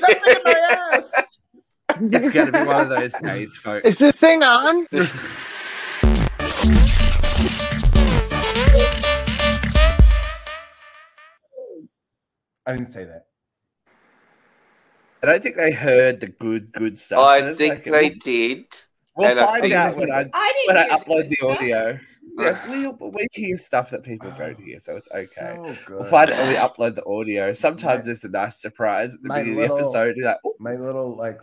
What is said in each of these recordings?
something in my ass. It's going to be one of those days, folks. Is this thing on? I didn't say that. I don't think they heard the good, good stuff. I think like, they we'll- did. We'll and find think- out when I I when I upload the good stuff. audio. Yeah, we, we hear stuff that people don't hear, so it's okay. So good. We'll find it when we upload the audio. Sometimes it's a nice surprise at the My beginning of the little- episode. You're like, "Oh, my little like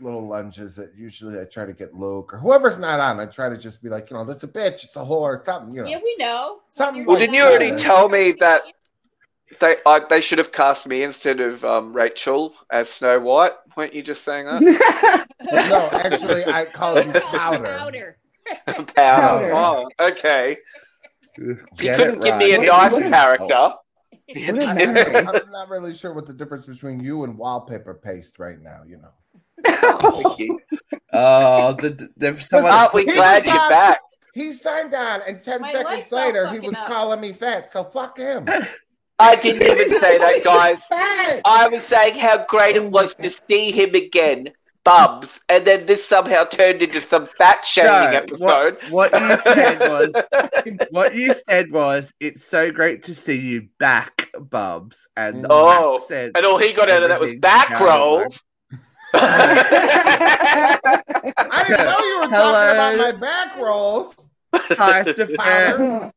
little lunges that usually I try to get Luke or whoever's not on. I try to just be like, you know, that's a bitch, it's a whore, or something, you know. Yeah, we know. Something Well, like didn't you already that. tell me that they I, they should have cast me instead of um, Rachel as Snow White? Weren't you just saying that? No, actually, I called you powder. Powder. Powder. Powder. Oh, okay. You get couldn't it give me a right." nice What is- character. Oh. I'm I'm not really sure what the difference between you and wallpaper paste right now. You know. Thank you. Oh, the, the, there's someone. Aren't we glad was you're not- back? He signed on, and ten My seconds later, he was up. calling me fat. So fuck him. I didn't even say that, guys. I was saying how great it was to see him again, Bubs, and then this somehow turned into some fat shaming No, episode. What, what you said was, what you said was, it's so great to see you back, Bubs. And mm. Oh, said, And all he got out of that was back rolls. I didn't know you were Hello. talking about my back rolls. "Hi, Sophia.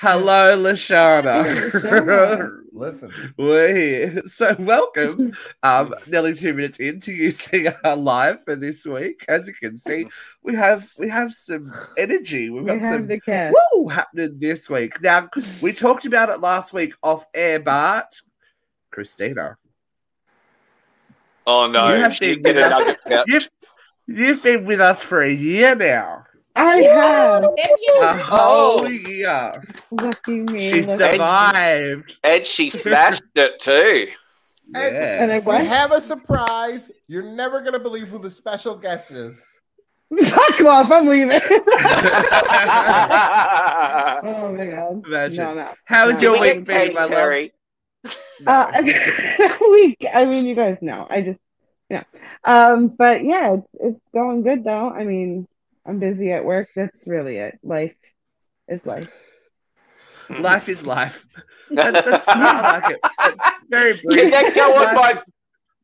Hello, Lashana." Listen, We're here. So welcome. Um, nearly two minutes into using our live for this week. As you can see, we have we have some energy. We've got we some the cat. woo happening this week. Now we talked about it last week off air, but Christina, Oh no, You have she been with us. you've you've been with us for a year now. I have. A whole year. Lucky me. She survived. And she smashed it too. And I Yes. we what? have a surprise. You're never gonna believe who the special guest is. Fuck off! I'm leaving. Oh my god. Imagine. No, no. How's No. your week been, paid, my love? Terry? Uh, we, I mean, you guys know. I just, yeah. Um, but yeah, it's it's going good though. I mean, I'm busy at work. That's really it. Life is life. Life is life. That, that's I like it. It's very brief. Can that go on Life my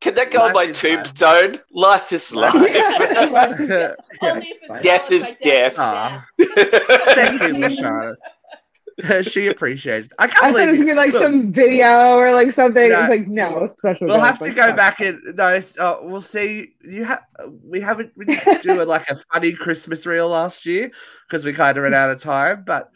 can that go on my is life. tombstone? Life is life. Life- Yeah. Only if it's Death is by death. Thank you, Lashana. she appreciates it. I can't I thought it was gonna be like Look, some video or like something. No. It's like no, special. We'll have to go back and no. Uh, we'll see. You have we haven't we didn't do a, like a funny Christmas reel last year because we kind of ran out of time. But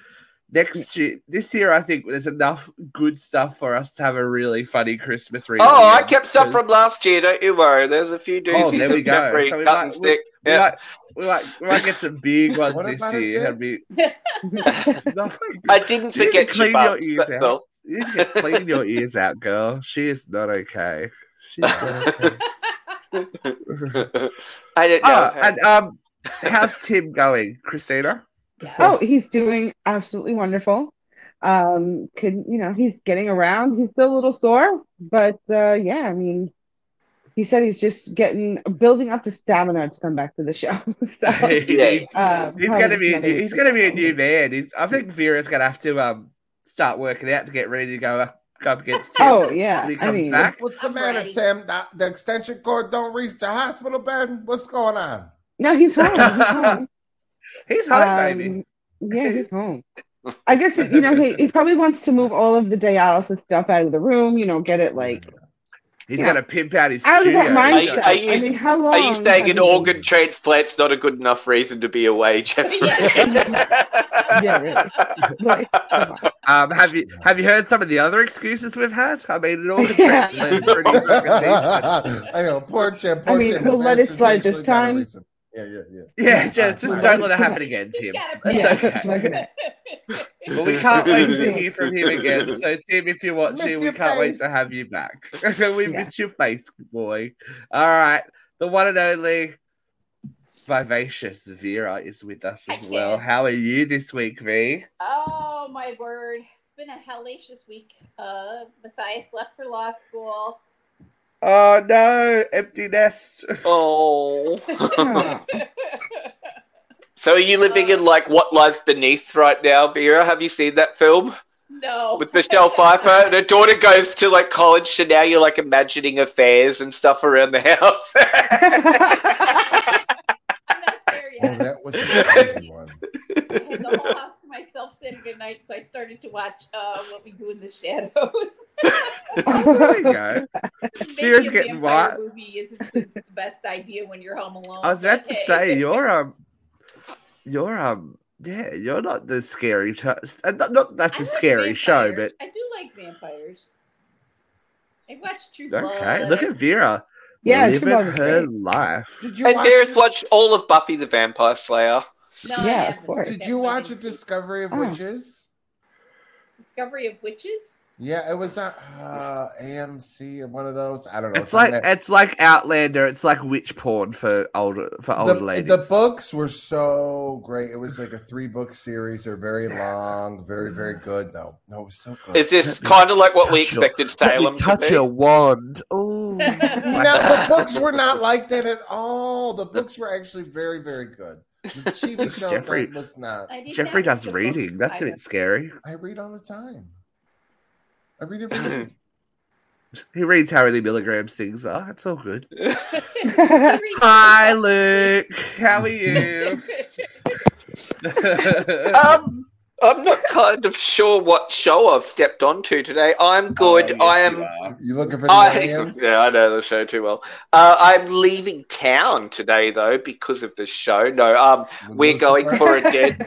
next year, this year, I think there's enough good stuff for us to have a really funny Christmas reel. Oh, I kept stuff from last year, don't you worry. There's a few doozies Oh, there we go. Jeffrey So we might- and stick. We Yeah. might, we might, we might get some big ones What this about it, year. Be. I didn't You forget can clean your bumps, ears that's out. all. You need to clean your ears out, girl. She is not okay. She's not okay. I don't know. oh, and um, how's Tim going, Christina? Oh, he's doing absolutely wonderful. Um, could you know he's getting around. He's still a little sore, but uh, yeah, I mean, he said he's just getting building up the stamina to come back to the show. so, he's, uh, he's gonna be a another- new, he's gonna be a new man. He's I think Vera's gonna have to um start working out to get ready to go up, go up against Tim. Oh yeah, when he I comes mean, back. What's the I'm matter. Tim? The, the extension cord don't reach the hospital bed. What's going on? no, he's home. He's home. He's home, Um, baby. Yeah, he's home. I guess you know he, he probably wants to move all of the dialysis stuff out of the room. You know, get it like He's yeah. got to pimp out his out of studio. that Are you- are you- I mean, how long? Are you saying an you- organ transplant's not a good enough reason to be away, Jeffrey? Yeah, really. Like. Um, have you have you heard some of the other excuses we've had? I mean, it all the Yeah. transplants pretty fucking. I know, poor Tim. Poor I mean, Tim. we'll let it slide this actually got a time. Reason. Yeah, yeah, yeah. Yeah, just, just don't let it happen again, Tim. gotta That's okay. look at it. Well, we can't wait to hear from him again. So, Tim, if you're watching, Miss we your can't wait to have you back. we Yeah. miss your face, boy. All right, the one and only vivacious Vera is with us as well. How are you this week, V? Oh my word. It's been a hellacious week. Uh Matthias left for law school. Oh no, empty nest. Oh. So are you living in like what lies beneath right now, Vera? Have you seen that film no. with Michelle Pfeiffer? And her daughter goes to like college, so now you're like imagining affairs and stuff around the house. I'm not there Oh, that was a crazy one. I had the whole house to myself sitting at night, so I started to watch uh, What We Do in the Shadows. There you go. Maybe Vera's getting vampire what? movie isn't the best idea when you're home alone. I was about to hey. say you're um, you're um, yeah, you're not the scary. T- uh, not, not that's I a like scary show, but I do like vampires. I watched True Blood. okay. Look at Vera. Yeah, living True Blood her great. life. Did you and watch? Vera's watched all of Buffy the Vampire Slayer. No, Yeah, of course. Did you watch a. Discovery of Oh. Witches? Discovery of Witches? Yeah, it was on uh, AMC or one of those. I don't know. It's like it's like Outlander. It's like witch porn for older for older the, ladies. the books were so great. It was like a three book series. They're very long, very very good though. No, it was so good. Is this kind of like what we touch your- expected Let me Salem to touch be? your wand. Oh, no, the books were not like that at all. The books were actually very very good. The TV show Jeffrey- was not. Jeffrey does reading. That's a I- bit scary. I read all the time. I read every day. He reads how many milligrams things are. It's all good. Hi, Luke. How are you? um, I'm not kind of sure what show I've stepped onto today. I'm good. Oh, yes, I you am. are. You looking for the I, aliens? yeah, I know the show too well. Uh, I'm leaving town today though because of the show. No, um, we're going for a dance.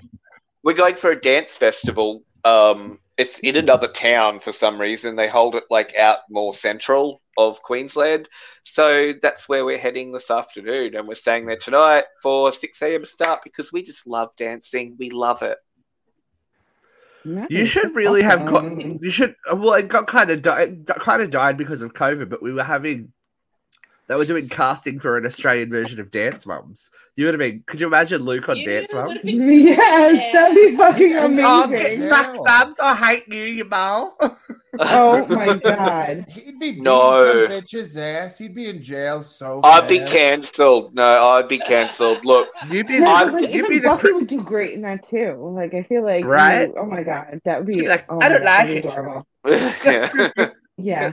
We're going for a dance festival. Um, it's in another town for some reason. They hold it like out more central of Queensland, so that's where we're heading this afternoon, and we're staying there tonight for six a.m. start because we just love dancing. We love it. You should really have got. You should. Uh, well, it got kind of died. Kind of died because of COVID, but we were having. They were doing casting for an Australian version of Dance Mums. You would have been. Could you imagine Luke on You Dance would've Mums? been- Yes, that'd be fucking Oh, Oh, amazing. get fuck mums! I hate you, you ball. Oh my god. He'd be beating No. some bitch's ass. He'd be in jail so. I'd be cancelled. No, I'd be cancelled. Look, You'd be. Yeah, like, you'd be even the. Buffy Cri- would do great in that too. Like I feel like, Right? you- oh my god, that would be. be like, oh "I don't God, like it." adorable. yeah. Yeah.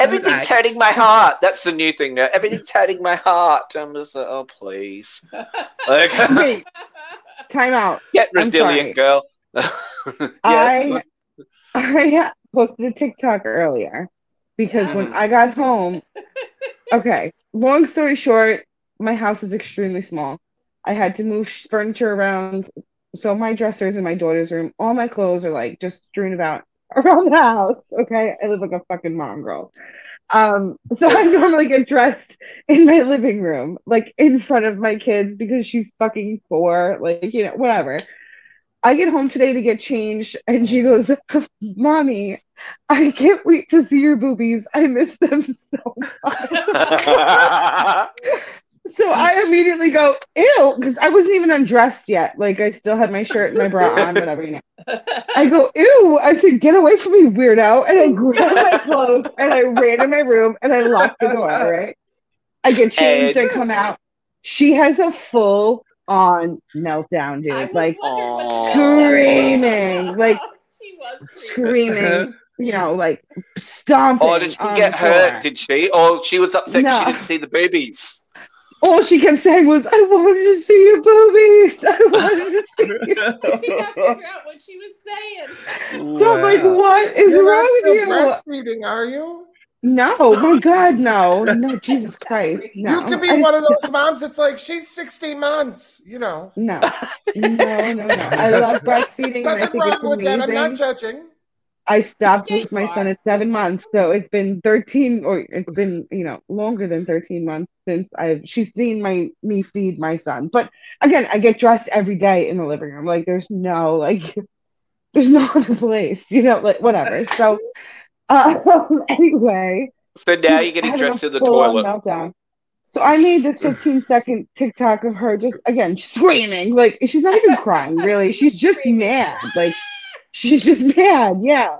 Everything's Like- hurting my heart. That's the new thing now. Everything's hurting my heart. I'm just like, oh please. Like, Wait, time out. get resilient, girl. I I posted a TikTok earlier because when mm. I got home, okay, long story short, my house is extremely small. I had to move furniture around. So my dresser is in my daughter's room. All my clothes are like just strewn about around the house. Okay. I live like a fucking mongrel. Um, so I normally get dressed in my living room, like in front of my kids because she's fucking four, like, you know, whatever. I get home today to get changed, and she goes, Mommy, I can't wait to see your boobies. I miss them so much. So I immediately go, Ew, because I wasn't even undressed yet. Like, I still had my shirt and my bra on, whatever, you know. I go, Ew. I said, Get away from me, weirdo. And I grabbed my clothes and I ran in my room and I locked the door, right? I get changed, I come out. She has a full on meltdown, dude. Like, wondering what Aw. the meltdown was. Screaming, like, she was screaming, you know, like stomping. oh, did she get hurt? Did she? Or she was upset No. she didn't see the boobies. All she kept saying was, "I wanted to see your boobies. I wanted to see." Your... I could not figure out what she was saying. So I'm like, what is You're wrong not with you? breastfeeding, are you? No, my God, no, no, Jesus Christ, no. you could be I- one of those moms that's like, she's 16 months, you know. No, no, no, no. I love breastfeeding, and I Nothing wrong with that. I'm not judging. I stopped with my son at seven months, so it's been thirteen, or it's been you know longer than thirteen months since I've she's seen my me feed my son. But again, I get dressed every day in the living room. Like there's no like there's no other place, you know, like whatever. So um, anyway, So now you're getting dressed a in the toilet. Meltdown. So I made this 15 second TikTok of her just again screaming. Like she's not even crying, really. She's just mad. Like she's just mad, yeah.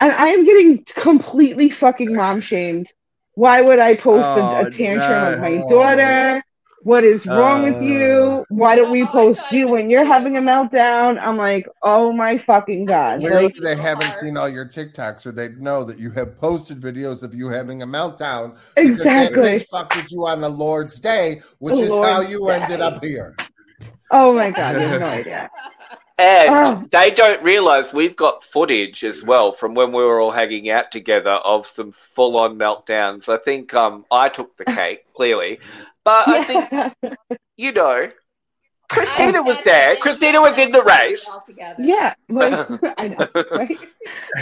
And I am getting completely fucking mom shamed Why would I post a, Oh, a tantrum of my daughter? What is wrong with you? Uh. Why don't we Oh, post you when you're having a meltdown? I'm like, oh my fucking god! Clearly, Like, they haven't seen all your TikToks, so they know that you have posted videos of you having a meltdown. because that exactly. bitch fucked with you on the Lord's Day, which The is how Lord's you ended up here. Oh my god! You have no idea. And Oh. they don't realize we've got footage as well from when we were all hanging out together of some full on meltdowns. I think um, I took the cake, clearly. But I think, you know, Christina was there. Christina was in the race. Yeah, like I know, right?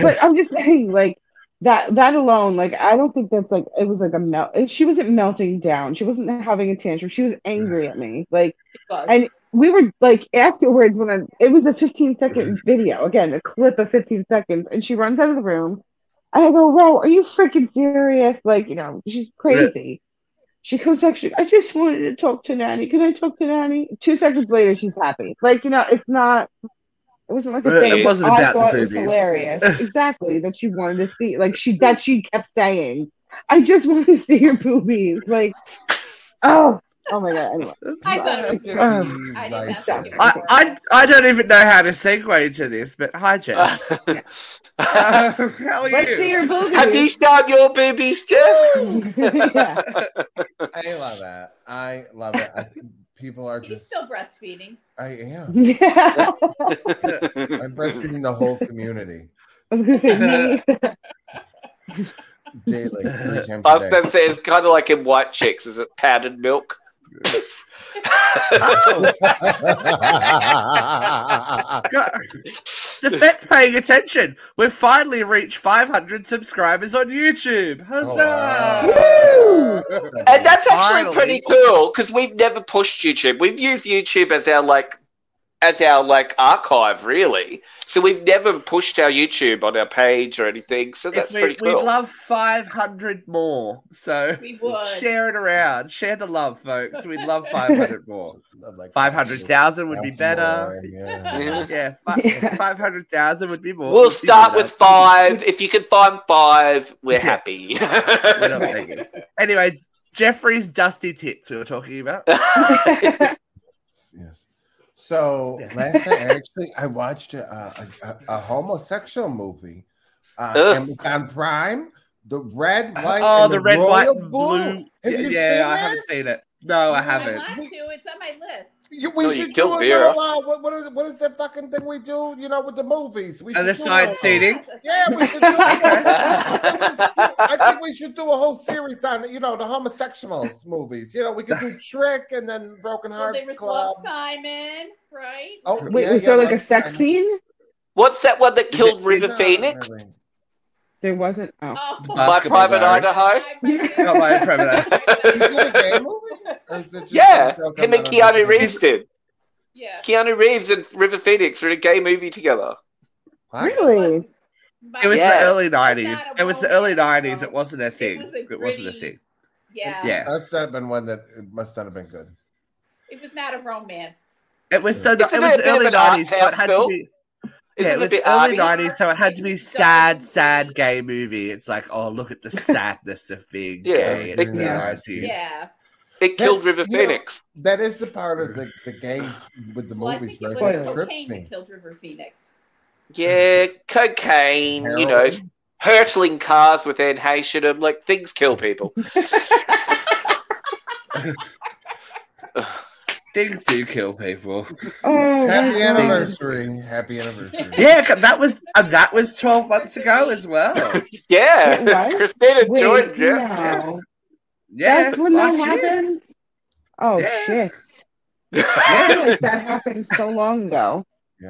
But I'm just saying, like that that alone, like I don't think that's like it was like a melt. She wasn't melting down. She wasn't having a tantrum. She was angry at me. Like And- we were like afterwards when I, it was a 15 second video again, a clip of 15 seconds, and she runs out of the room. And I go, whoa are you freaking serious? Like, you know, she's crazy. She comes back, she, I just wanted to talk to Nanny. Can I talk to Nanny? Two seconds later, she's happy. Like, you know, it's not, it wasn't like a thing It wasn't I about the thought it was hilarious. exactly. That she wanted to see, like, she, that she kept saying, I just want to see your boobies. Like, oh, oh my God. Anyway. I thought it was great. Um, I like, did not think it was I. I, I don't even know how to segue into this, but hi, Jeff. Uh, how are Let's you? see your boobies. Have you shown your boobies, Jeff? yeah. I love that. I love it. I think people are He's just. still breastfeeding. I am. Yeah. I'm breastfeeding the whole community I was gonna say daily, three times I a was going to say, it's kind of like in White Chicks. Is it powdered milk? God. The vet's paying attention. We've finally reached 500 subscribers on YouTube. Huzzah! Oh, wow. And that's actually Finally. pretty cool because we've never pushed YouTube. We've used YouTube as our like as our like archive, really. So we've never pushed our YouTube on our page or anything. So that's we, pretty cool. We'd love 500 more. So We would. share it around. Share the love, folks. We'd love 500 more. Like 500,000 would be better. more, Yeah. Yeah, fi- Yeah. 500,000 would be more. we'll would start with five. If you can find five, we're Yeah. happy. We're not. Anyway, Jeffrey's dusty tits we were talking about. Yes. So Yeah. last night, actually, I watched a, a, a, a homosexual movie on Ugh. Amazon Prime. The red, white, oh, and the red, royal white, blue. and blue. Have yeah, you yeah, seen I that? haven't seen it. No, I I haven't. I want to. It's on my list. You, we No, you should do killed a Vera. little. Uh, what, what, is, what is that fucking thing we do? You know, with the movies. We And should the do side seating? Yeah, we should. Do, I think we should do a whole series on you know the homosexuals movies. You know, we could do Trick and then Broken So Hearts there was Club. Love Simon, right? Oh, Wait, yeah, was yeah, there like a sex Simon. scene? What's that one that killed it- River Phoenix? really? There wasn't. Oh. Oh, My My Private Idaho? Not my private Is Yeah, him and Keanu understanding? Reeves did. yeah. Keanu Reeves and River Phoenix were in a gay movie together. What? Really? It was Yeah. the early 90s. It was the early 90s. It wasn't a thing. was a It wasn't a thing. Yeah. Yeah. That's not been one that it must not have been good. It was not a romance. It was the, Isn't it was the early 90s, so it had film? to be. Isn't yeah, it it was bit early arty? 90s, so it had to be sad, sad gay movie. It's like, oh, look at the sadness of being Yeah, gay. It's Yeah. Yeah. It killed That's- River you know- Phoenix. That is the part of the, the gays with the Well, movies, think it right? was cocaine that killed River Phoenix. Yeah, cocaine, you know, hurtling cars with Anne Heche in them. Like, things kill people. Things do kill people. Oh, Happy that's anniversary. Happy anniversary. Yeah, 'cause that was uh, that was 12 months ago as well. Yeah, What? Christina Wait, joined you. no. Yeah, That's when that last year. happened? Oh, Yeah. shit. I feel like that happened so long ago.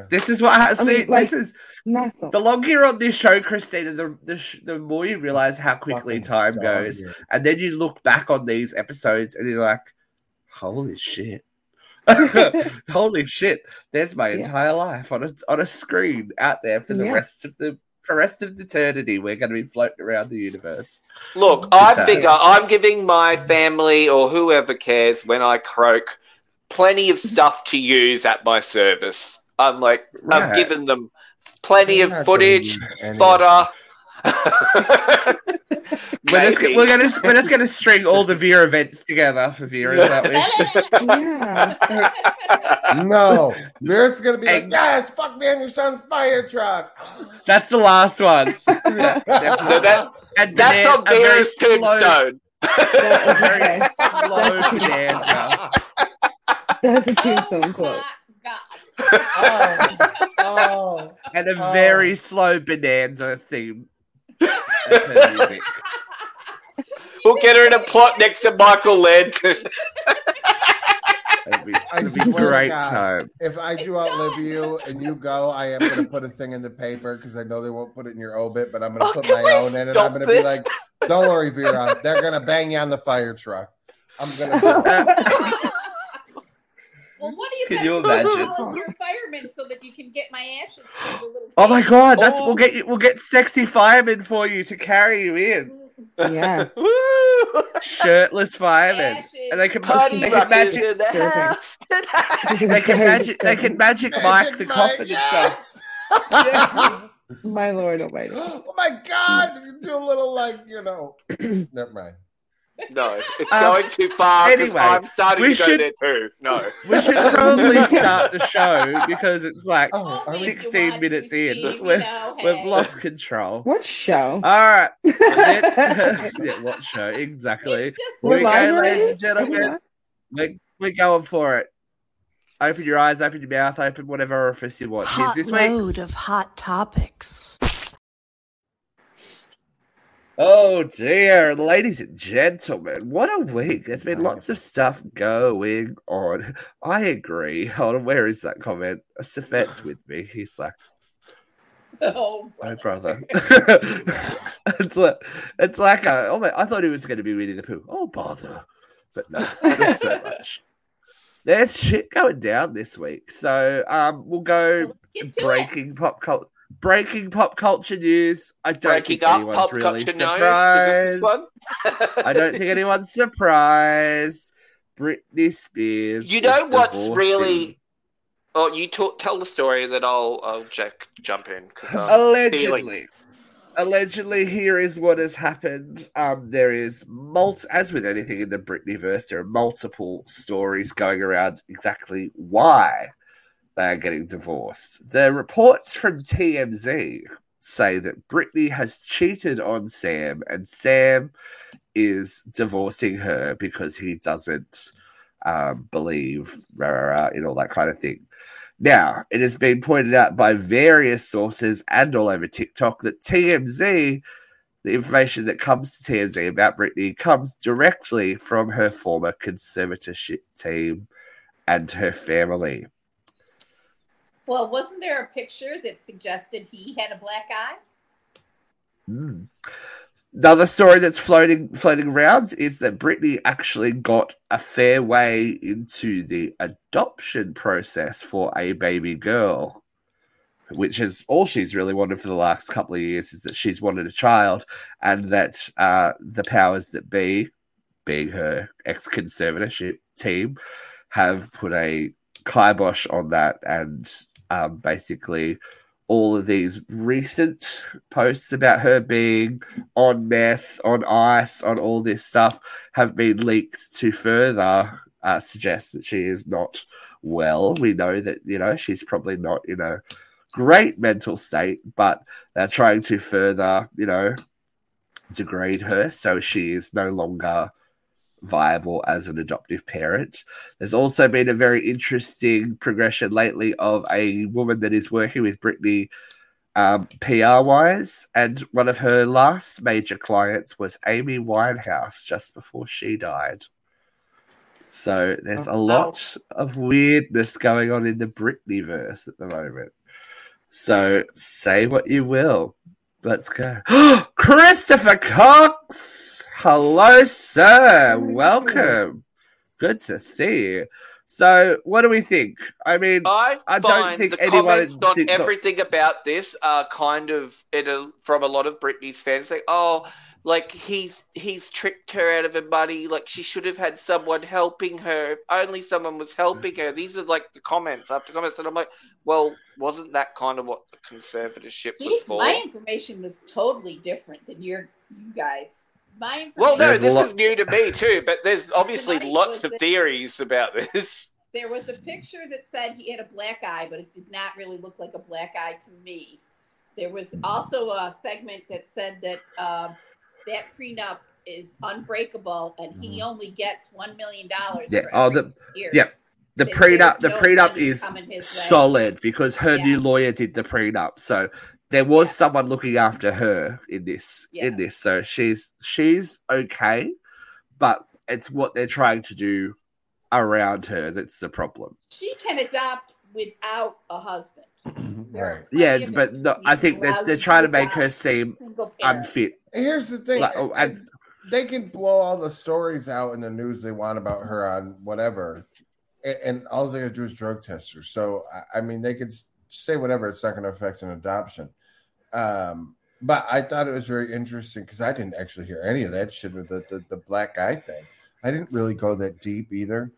This is what I I see. mean, like- this is Not so the longer you're on this show, Christina, the the, sh- the more you realize how quickly Fucking time dog goes, year. and then you look back on these episodes and you're like, "Holy shit! Holy shit! There's my Yeah. entire life on a on a screen out there for the Yeah. rest of the for rest of eternity. We're going to be floating around the universe." Look, I Exactly. figure I'm giving my family or whoever cares when I croak plenty of stuff to use at my service. I'm like, I've given them plenty of footage, fodder. We're just, we're gonna we're just gonna string all the Vera events together for Vera. Is that Yeah. No, Vera's gonna be like, Hey. yes, fuck me on your son's fire truck. That's the last one. No, that- And That's banan- on a very Vera's slow- tombstone. a very slow bonanza. That's a oh tombstone quote. oh, oh. and a Oh. very slow bonanza theme. That's her music. We'll get her in a plot next to Michael Landon. That'd be, I that'd be swear great God. time. If I do outlive you and you go, I am going to put a thing in the paper because I know they won't put it in your obit, but I'm going to Oh, put my we own in it. I'm going to be like, don't worry, Vera. They're going to bang you on the fire truck. I'm going to do it. Well, what do you Can you to do imagine? your firemen so that you can get my ashes through little Oh my god, that's Oh. we'll get you, we'll get sexy firemen for you to carry you in. Yeah. Shirtless firemen. Ashes. And they can Party they can magic in the house. they can magic they can magic Mike the Magic coffin and yes! stuff. My lord oh almighty. oh my God. You do a little like, you know. Never mind. No, it's Um, going too far anyway, I'm starting we to go should- there too. No. We should probably start the show because it's like Oh, 16 minutes in. You We're- know, we've lost control. What show? All right. yeah, what show? Exactly. It's just We're we go, ladies and gentlemen. We're, we're going for it. Open your eyes, open your mouth, open whatever orifice you want. Here's Hot this load of hot topics. Oh dear, ladies and gentlemen, what a week. There's been lots of stuff going on. I agree. Hold on, where is that comment? Safet's with me. He's like, Oh, my brother. it's like, it's like a, oh my, I thought he was going to be Winnie the Pooh. Oh, bother. But no, not so much. There's shit going down this week. So um, we'll go to it. breaking pop culture. Breaking pop culture news. I don't Breaking think anyone's pop really culture news. Surprised. one? I don't think anyone's surprised. Britney Spears. You know what's divorcing. really? Oh, you talk, tell the story that I'll I'll Jack jump in because allegedly. Allegedly, here is what has happened. Um, there is mult as with anything in the Britney verse, there are multiple stories going around exactly why they are getting divorced. The reports from TMZ say that Britney has cheated on Sam, and Sam is divorcing her because he doesn't um, believe rah, rah, rah, in all that kind of thing. Now, it has been pointed out by various sources and all over TikTok that TMZ, the information that comes to TMZ about Britney, comes directly from her former conservatorship team and her family. Well, wasn't there a picture that suggested he had a black eye? Mm. Another story that's floating floating around is that Britney actually got a fair way into the adoption process for a baby girl, which is all she's really wanted for the last couple of years is that she's wanted a child, and that uh, the powers that be, being her ex conservatorship team, have put a kibosh on that and um, basically all of these recent posts about her being on meth, on ice, on all this stuff have been leaked to further uh, suggest that she is not well. We know that, you know, she's probably not in a great mental state, but they're trying to further, you know, degrade her so she is no longer viable as an adoptive parent. There's also been a very interesting progression lately of a woman that is working with Britney um, PR wise, and one of her last major clients was Amy Winehouse just before she died. So there's a lot of weirdness going on in the Britney verse at the moment. So say what you will. Let's go. Christopher Cox! Hello, sir. Welcome. Good to see you. So, what do we think? I mean, I, I don't think the anyone comments on did not- everything about this are kind of in a, from a lot of Britney's fans saying, "Oh, like he's he's tricked her out of her money. Like she should have had someone helping her. If only someone was helping her. These are like the comments after comments, and I'm like, well, wasn't that kind of what the conservatorship was for? my information was totally different than your you guys. My Well, no, this is new to me too, but there's obviously lots of theories about this. there was a picture that said he had a black eye, but it did not really look like a black eye to me. There was also a segment that said that um, that prenup is unbreakable, and he mm-hmm. only gets one million dollars. Yeah, For oh, the- year. yeah, The That prenup, the no prenup is coming way. solid because her Yeah. new lawyer did the prenup. So there was Yeah. someone looking after her in this. Yeah. In this, so she's she's okay, but it's what they're trying to do around her that's the problem. She can adopt without a husband. Mm-hmm. Right. Yeah, but no, I think they're, they're trying to make her seem unfit. Here's the thing. Like, oh, and- they can blow all the stories out in the news they want about her on whatever, and, and all they gotta do is drug test her. So I, I mean, they could say whatever; it's not going to affect an adoption. Um, but I thought it was very interesting because I didn't actually hear any of that shit with the, the the black guy thing. I didn't really go that deep either.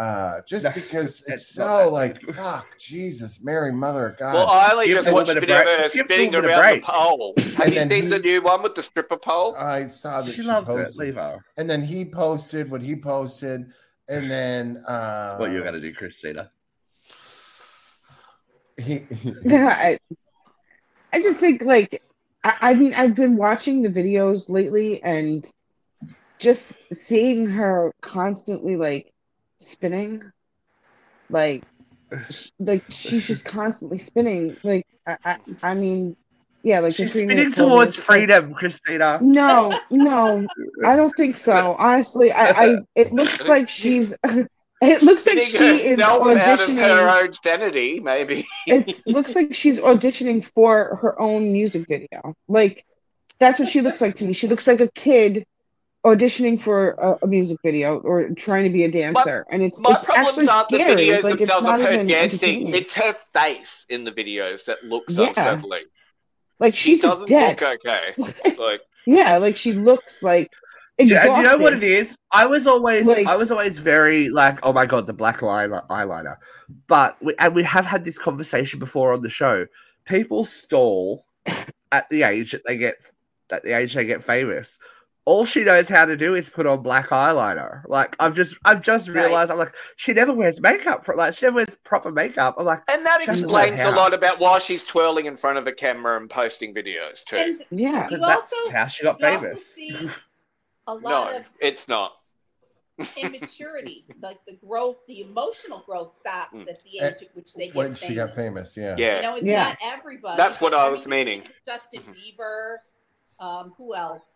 Uh, just No, because it's it's so like fuck Jesus, Mary, Mother of God. Well, I only Give just them a watched a bit of bit of her Give them a spinning bit of around the pole. Have And you seen he- the new one with the stripper pole? I saw that She she, loves it. posted. Leave her. And then he posted what he posted, and then uh What you're gonna do, Christina? he, he- I, I just think like I, I mean I've been watching the videos lately and just seeing her constantly like spinning, like sh- like she's just constantly spinning. Like I I, I mean yeah like She's spinning towards it's freedom, Christina. No, no, I don't think so. Honestly, I, I it looks like she's it looks like Spinning she is herself out of her auditioning. own sanity, maybe. It looks like she's auditioning for her own music video. Like that's what she looks like to me. She looks like a kid auditioning for a, a music video or trying to be a dancer, and it's My it's actually problems aren't the scary. videos like it's themselves not of her even dancing. It's her face in the videos that looks Yeah. unsettling. like She doesn't dead. look okay. Like yeah, like she looks like Yeah, exhausted. and you know what it is? I was always, Like- I was always very like, oh my god, the black line eyeliner. But we, and we have had this conversation before on the show. People stall at the age that they get, at the age they get famous. All she knows how to do is put on black eyeliner. Like I've just, I've just Right. realized. I'm like, she never wears makeup for like she never wears proper makeup. I'm like, and that explains a lot about why she's twirling in front of a camera and posting videos too. And Yeah. because that's also- how she got you also famous. see a lot no, of it's not. immaturity, like the growth, the emotional growth stops Mm. at the Eh, age at which they get when famous. she got famous, yeah. You Yeah. know, it's Yeah. not everybody. That's what but I mean, was meaning. Justin Mhm. Bieber, um, who else?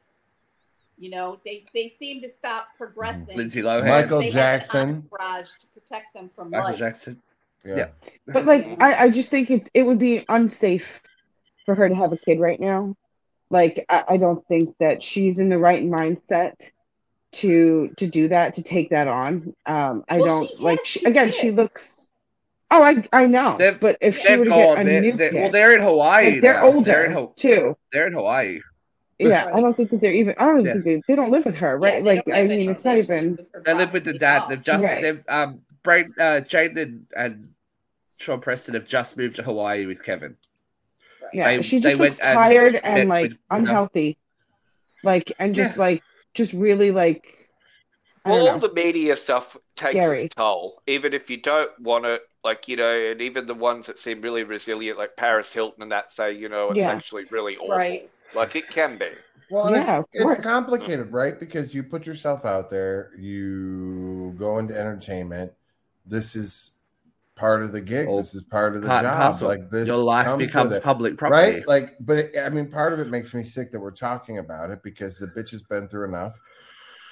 You know, they they seem to stop progressing. Lindsay Lohan, Michael They have an Jackson. entourage to protect them from Michael life. Jackson. Yeah. Yeah. But like I, I just think it's it would be unsafe for her to have a kid right now. Like I, I don't think that she's in the right mindset to to do that, to take that on. Um I Well, don't she like has she, two again she looks Oh I I know. They've- but if she They've were to get gone. a They're, new they're- kid, well, they're in Hawaii. like, they're now. older They're in, Ho- too. they're in Hawaii. Yeah, I don't think that they're even I don't Yeah. think they, they don't live with her, right? they like I mean it's not even They live with the dad. They've just Right. they've um Brain uh Jane and, and Sean Preston have just moved to Hawaii with Kevin. Yeah, They- she they just looks went and tired met and like with- you know. unhealthy, like and just like just really like Well, all know. the media stuff takes Scary. its toll, even if you don't want to, like, you know, and even the ones that seem really resilient, like Paris Hilton and that, say, you know, it's Yeah. actually really awful. Right. Like, it can be. Well, Yeah, it's, it's complicated, right? Because you put yourself out there, you go into entertainment. This is part of the gig. Oh, this is part of the Part job. parcel. Like this, Your life comes becomes it, public property. right? Like, but it, I mean, part of it makes me sick that we're talking about it because the bitch has been through enough.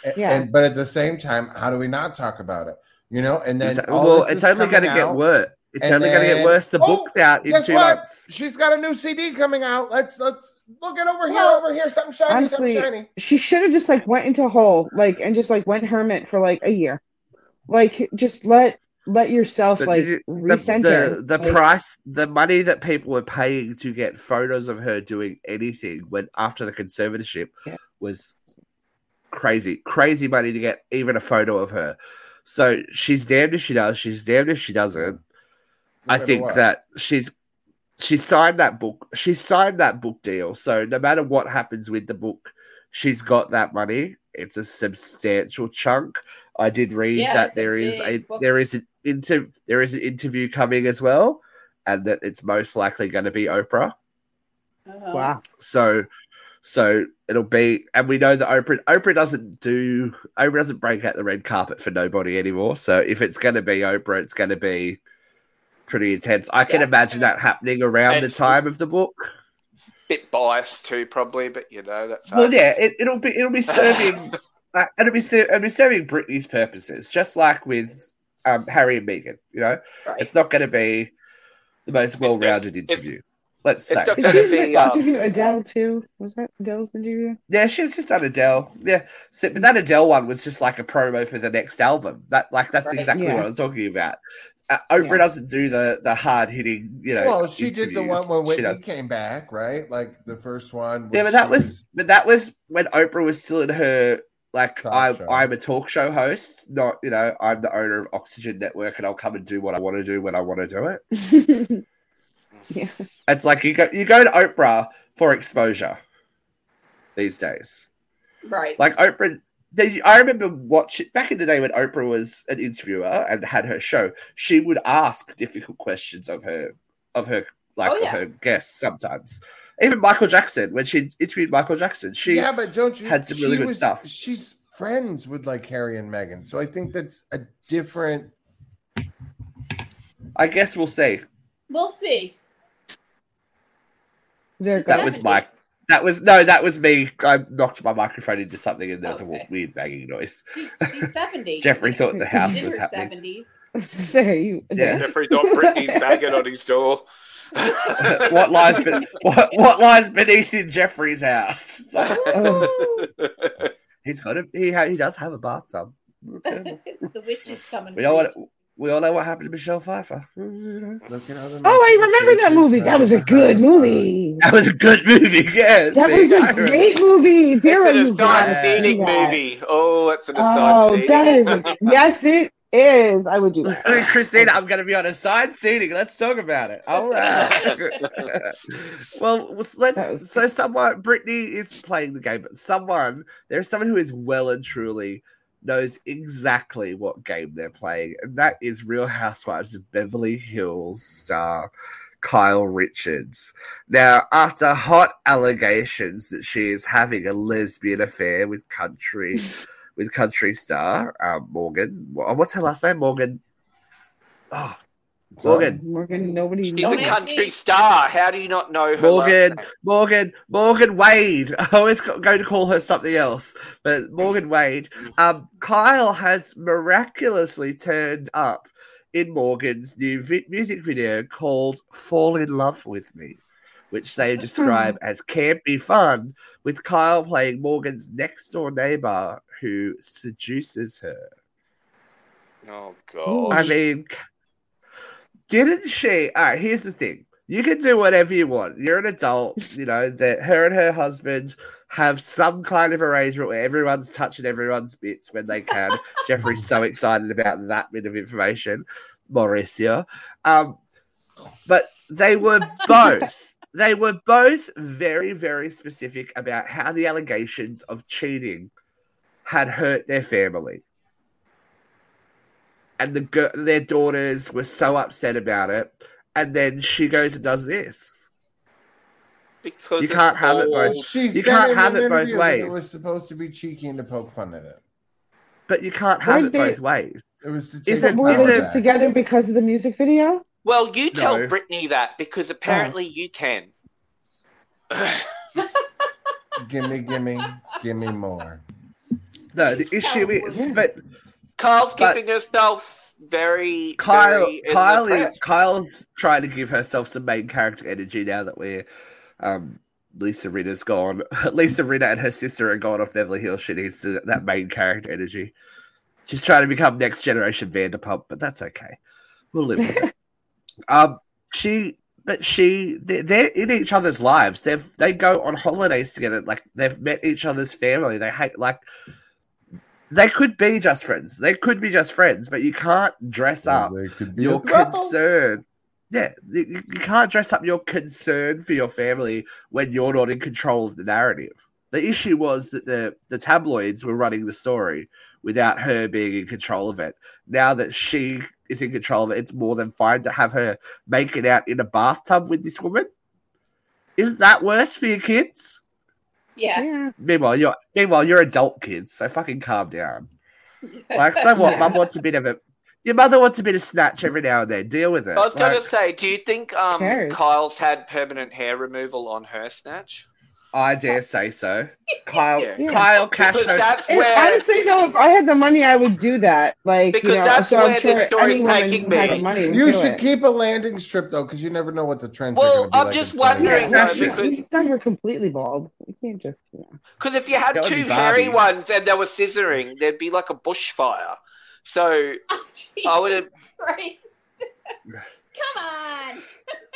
A- Yeah. And but at the same time, how do we not talk about it? You know, and then It's- all well, this it's is only going to get out. worse. It's and only going to get worse. The Oh, book's out in guess two what? months. She's got a new CD coming out. Let's let's look it over here, Well, over here, something shiny, honestly, something shiny. she should have just like went into a hole, like and just like went hermit for like a year, like just let let yourself But like did you- the, recenter. the, the Like, price, the money that people were paying to get photos of her doing anything when after the conservatorship Yeah. was crazy, crazy money to get even a photo of her. So she's damned if she does. She's damned if she doesn't. I think what. that she's she signed that book. She signed that book deal. So no matter what happens with the book, she's got that money. It's a substantial chunk. I did read Yeah, that there is a book. there is an inter there is an interview coming as well, and that it's most likely going to be Oprah. Uh-huh. wow. So so it'll be, and we know that Oprah Oprah doesn't do Oprah doesn't break out the red carpet for nobody anymore. So if it's going to be Oprah, it's going to be pretty intense. I can Yeah. imagine that happening around the time of the book. Bit biased too, probably, but you know that's. Well, yeah, it, it'll be it'll be serving uh, it'll be it'll be serving Britney's purposes, just like with um, Harry and Meghan. You know, Right. it's not going to be the most well-rounded it's- interview. Let's it's say. not Did gonna you be, um, interview Adele too? Was that Adele's interview? Yeah, she's just done Adele. Yeah, so, but that Adele one was just like a promo for the next album. That like that's Right. exactly Yeah. what I was talking about. Uh, Oprah Yeah. doesn't do the the hard hitting. You know, well, she did the one interviews. when She Whitney came back, right? Like the first one. Yeah, but that she was but that was when Oprah was still in her like I show. I'm a talk show host, not you know I'm the owner of Oxygen Network and I'll come and do what I want to do when I want to do it. yeah. It's like you go you go to Oprah for exposure these days. Right. Like Oprah, they, I remember watching back in the day when Oprah was an interviewer and had her show. She would ask difficult questions of her, of her, like Oh, of her guests. Sometimes, even Michael Jackson when she interviewed Michael Jackson, she yeah, but don't you? had some really good was- stuff. She's friends with like Harry and Meghan, so I think that's a different. I guess we'll see. We'll see. They're That good. was Seventy. Mike. That was no, that was me. I knocked my microphone into something and there was Okay. a weird banging noise. She, she's 70. Jeffrey thought the house in was happening. 70s. there you. Yeah. Jeffrey thought Britney's banging on his door. what lies? Be- what, what lies beneath in Jeffrey's house? It's like, Oh. He's got a he ha- he does have a bathtub. It's the witches coming. we all for want, we all know what happened to Michelle Pfeiffer. Look at how the Oh, I remember that movie. That was a good movie. That was a good movie. Yes, That was a great movie. Vera, it's you an gotta aside see seating that. movie. Oh, that's an aside Oh, that is. A, yes, it is. I would do Hey, that. Christina, I'm going to be on a side seating. Let's talk about it. All right. well, let's. So, someone, Britney is playing the game, but someone, there's someone who is well and truly knows exactly what game they're playing, and that is Real Housewives of Beverly Hills star Kyle Richards. Now, after hot allegations that she is having a lesbian affair with country with country star um, Morgan, what's her last name? Morgan. Oh, Morgan. Morgan, nobody She's Don't a country star. How do you not know her? Morgan, last name? Morgan, Morgan Wade. I always going to call her something else, but Morgan Wade. Um, Kyle has miraculously turned up in Morgan's new vi- music video called "Fall in Love with Me," which they describe as campy fun, with Kyle playing Morgan's next door neighbor who seduces her. Oh god. I mean, didn't she? All right, here's the thing. You can do whatever you want. You're an adult. You know that her and her husband have some kind of arrangement where everyone's touching everyone's bits when they can. Jeffrey's so excited about that bit of information. Mauricio. Um, but they were both. They were both very, very specific about how the allegations of cheating had hurt their family and the gir- their daughters were so upset about it. And then she goes and does this. because You can't have it both. She You can't have it both interview that It was supposed to be cheeky and to poke fun at it. But you can't have Weren't it they- both ways. It was to Is it- Were is they just together because of the music video? Well, you tell No. Britney that because oh. apparently you can. gimme, gimme, gimme more. No, the issue is, Yeah. but Kyle's But- keeping herself very. Kyle, very Kyle is, Kyle's trying to give herself some main character energy now that we're um, Lisa Rinna's gone. Lisa Rinna and her sister are gone off Beverly Hills. She needs to- that main character energy. She's trying to become next generation Vanderpump, but that's okay. We'll live with it. Um, she, but she, they're, they're in each other's lives. They've they go on holidays together. Like they've met each other's family. They hate like they could be just friends. They could be just friends, but you can't dress up They could be your concern. Yeah, you, you you can't dress up your concern for your family when you're not in control of the narrative. The issue was that the, the tabloids were running the story without her being in control of it. Now that she is in control of it, it's more than fine to have her making out in a bathtub with this woman. Isn't that worse for your kids? Yeah. Yeah. Meanwhile, you're meanwhile you're adult kids, so fucking calm down. Like, so what? Yeah. Mum wants a bit of a. Your mother wants a bit of snatch every now and then. Deal with it. I was going to say, do you think um. Kyle's had permanent hair removal on her snatch? I dare say so. Kyle, Yeah. Yeah. Kyle Because Castro. that's And where honestly, though, if I had the money, I would do that. Like, Because you know, that's so where I'm this sure story's any woman taking who had me. the money would You should it. keep a landing strip though, because you never know what the trends Well, are going to be I'm like just wondering, years. though, because- It's not her completely bald. You can't just, you know. Because if you had That two hairy ones and they were scissoring, there'd be like a bushfire. So Oh. I would have. Come on.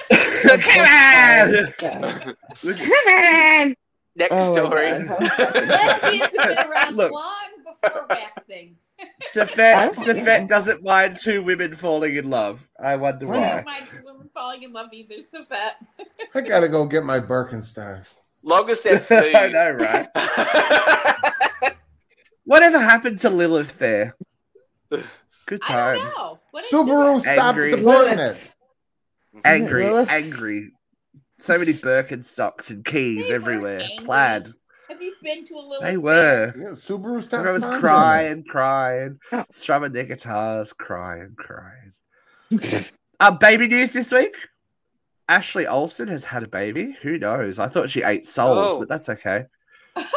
Come on! Come on! Next Oh story. God. Lesbians have been around Look. long before waxing. Safet, Safet oh, doesn't mind two women falling in love. I wonder I why. don't mind women falling in love either. So fat. I gotta go get my Birkenstocks. Longest as they're I know, right? Whatever happened to Lilith there? Good I times. don't know. Subaru, that? stop Angry. supporting it. Angry, Lilith? angry. So many Birkenstocks and keys They everywhere. Plaid. Have you been to a little? They were. Yeah, Subaru, stop Everyone was crying, crying, Oh. strumming their guitars, crying, crying. uh, baby news this week. Ashley Olsen has had a baby. Who knows? I thought she ate souls, Oh. but that's okay.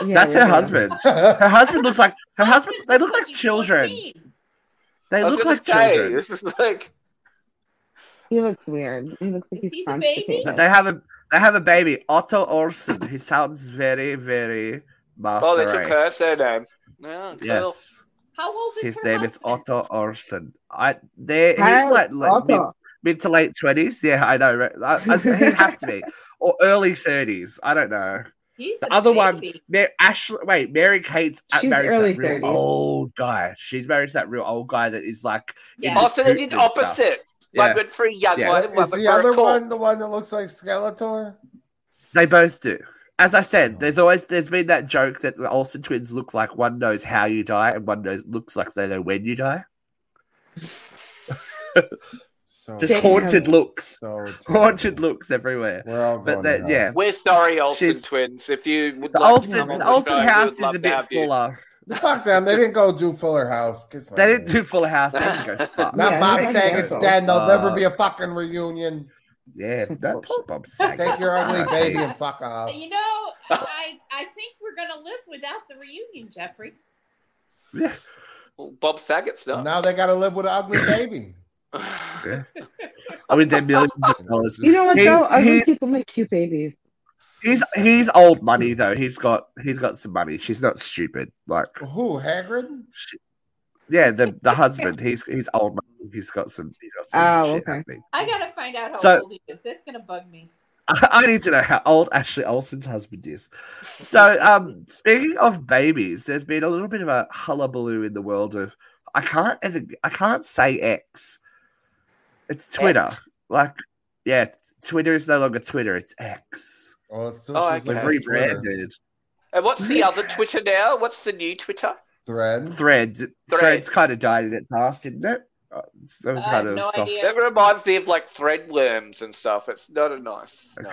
Yeah, that's her yeah. husband. Her husband looks like her husband. They look like children. They look like say, children. this is like. He looks weird. He looks like Is he's he the baby? constipated. But they have a they have a baby, Otto Orson. He sounds very, very master. Oh, they took her race. surname. Yeah, cool. Yes, How old is he? his her name is? Otto Orson. I there he's like, like mid, mid to late twenties. Yeah, I know. right? I, I, he'd have to be or early thirties. I don't know. He's The a other one, baby. Mar- Ashley. Wait, Mary Kate's uh, She's married to early that real old guy. She's married to that real old guy that is like. Yeah. Oh, so they did Putin and stuff. opposite. Yeah. One went for a young Yeah. one, Is one the other cool. one the one that looks like Skeletor? They both do. As I said, there's always there's been that joke that the Olsen twins look like one knows how you die and one knows looks like they know when you die. So, Just Damn. haunted looks, so haunted looks everywhere. We're all But that, to yeah, We're sorry, Olsen She's- twins. If you would the like to Olsen come the the Olsen show, house is a to bit have you. fuller. Fuck them. They didn't go do Fuller House. Kiss my They didn't do Fuller House. They didn't go fuck. Not Yeah, Bob that's Saget's awful. dead. There'll Uh, never be a fucking reunion. Yeah, that poor Bob Saget. Take your ugly baby and fuck off. You know, I I think we're gonna live without the reunion, Jeffrey. Yeah. Well, Bob Saget's not. Now they got to live with an ugly baby. I mean, they're millions of dollars. You know what He's- though? I he's- people make cute babies. He's he's old money though. He's got he's got some money. She's not stupid. Like Who, Hagrid? she, yeah, the the husband. He's he's old money. He's got some. He's got some Oh, shit okay. happening. I gotta find out how So- old he is. That's gonna bug me. I, I need to know how old Ashley Olsen's husband is. So, um, speaking of babies, there's been a little bit of a hullabaloo in the world of I can't ever I can't say X. It's Twitter. X. Like, yeah, Twitter is no longer Twitter. It's X. Oh, it's still Oh, says We've okay. it's Twitter. rebranded. And what's the other Twitter now? What's the new Twitter? Thread. Threads. Thread. Threads kind of died in its ass, didn't it? Uh, So it was kind have of no soft. idea. That reminds me of like threadworms and stuff. It's not a nice. No.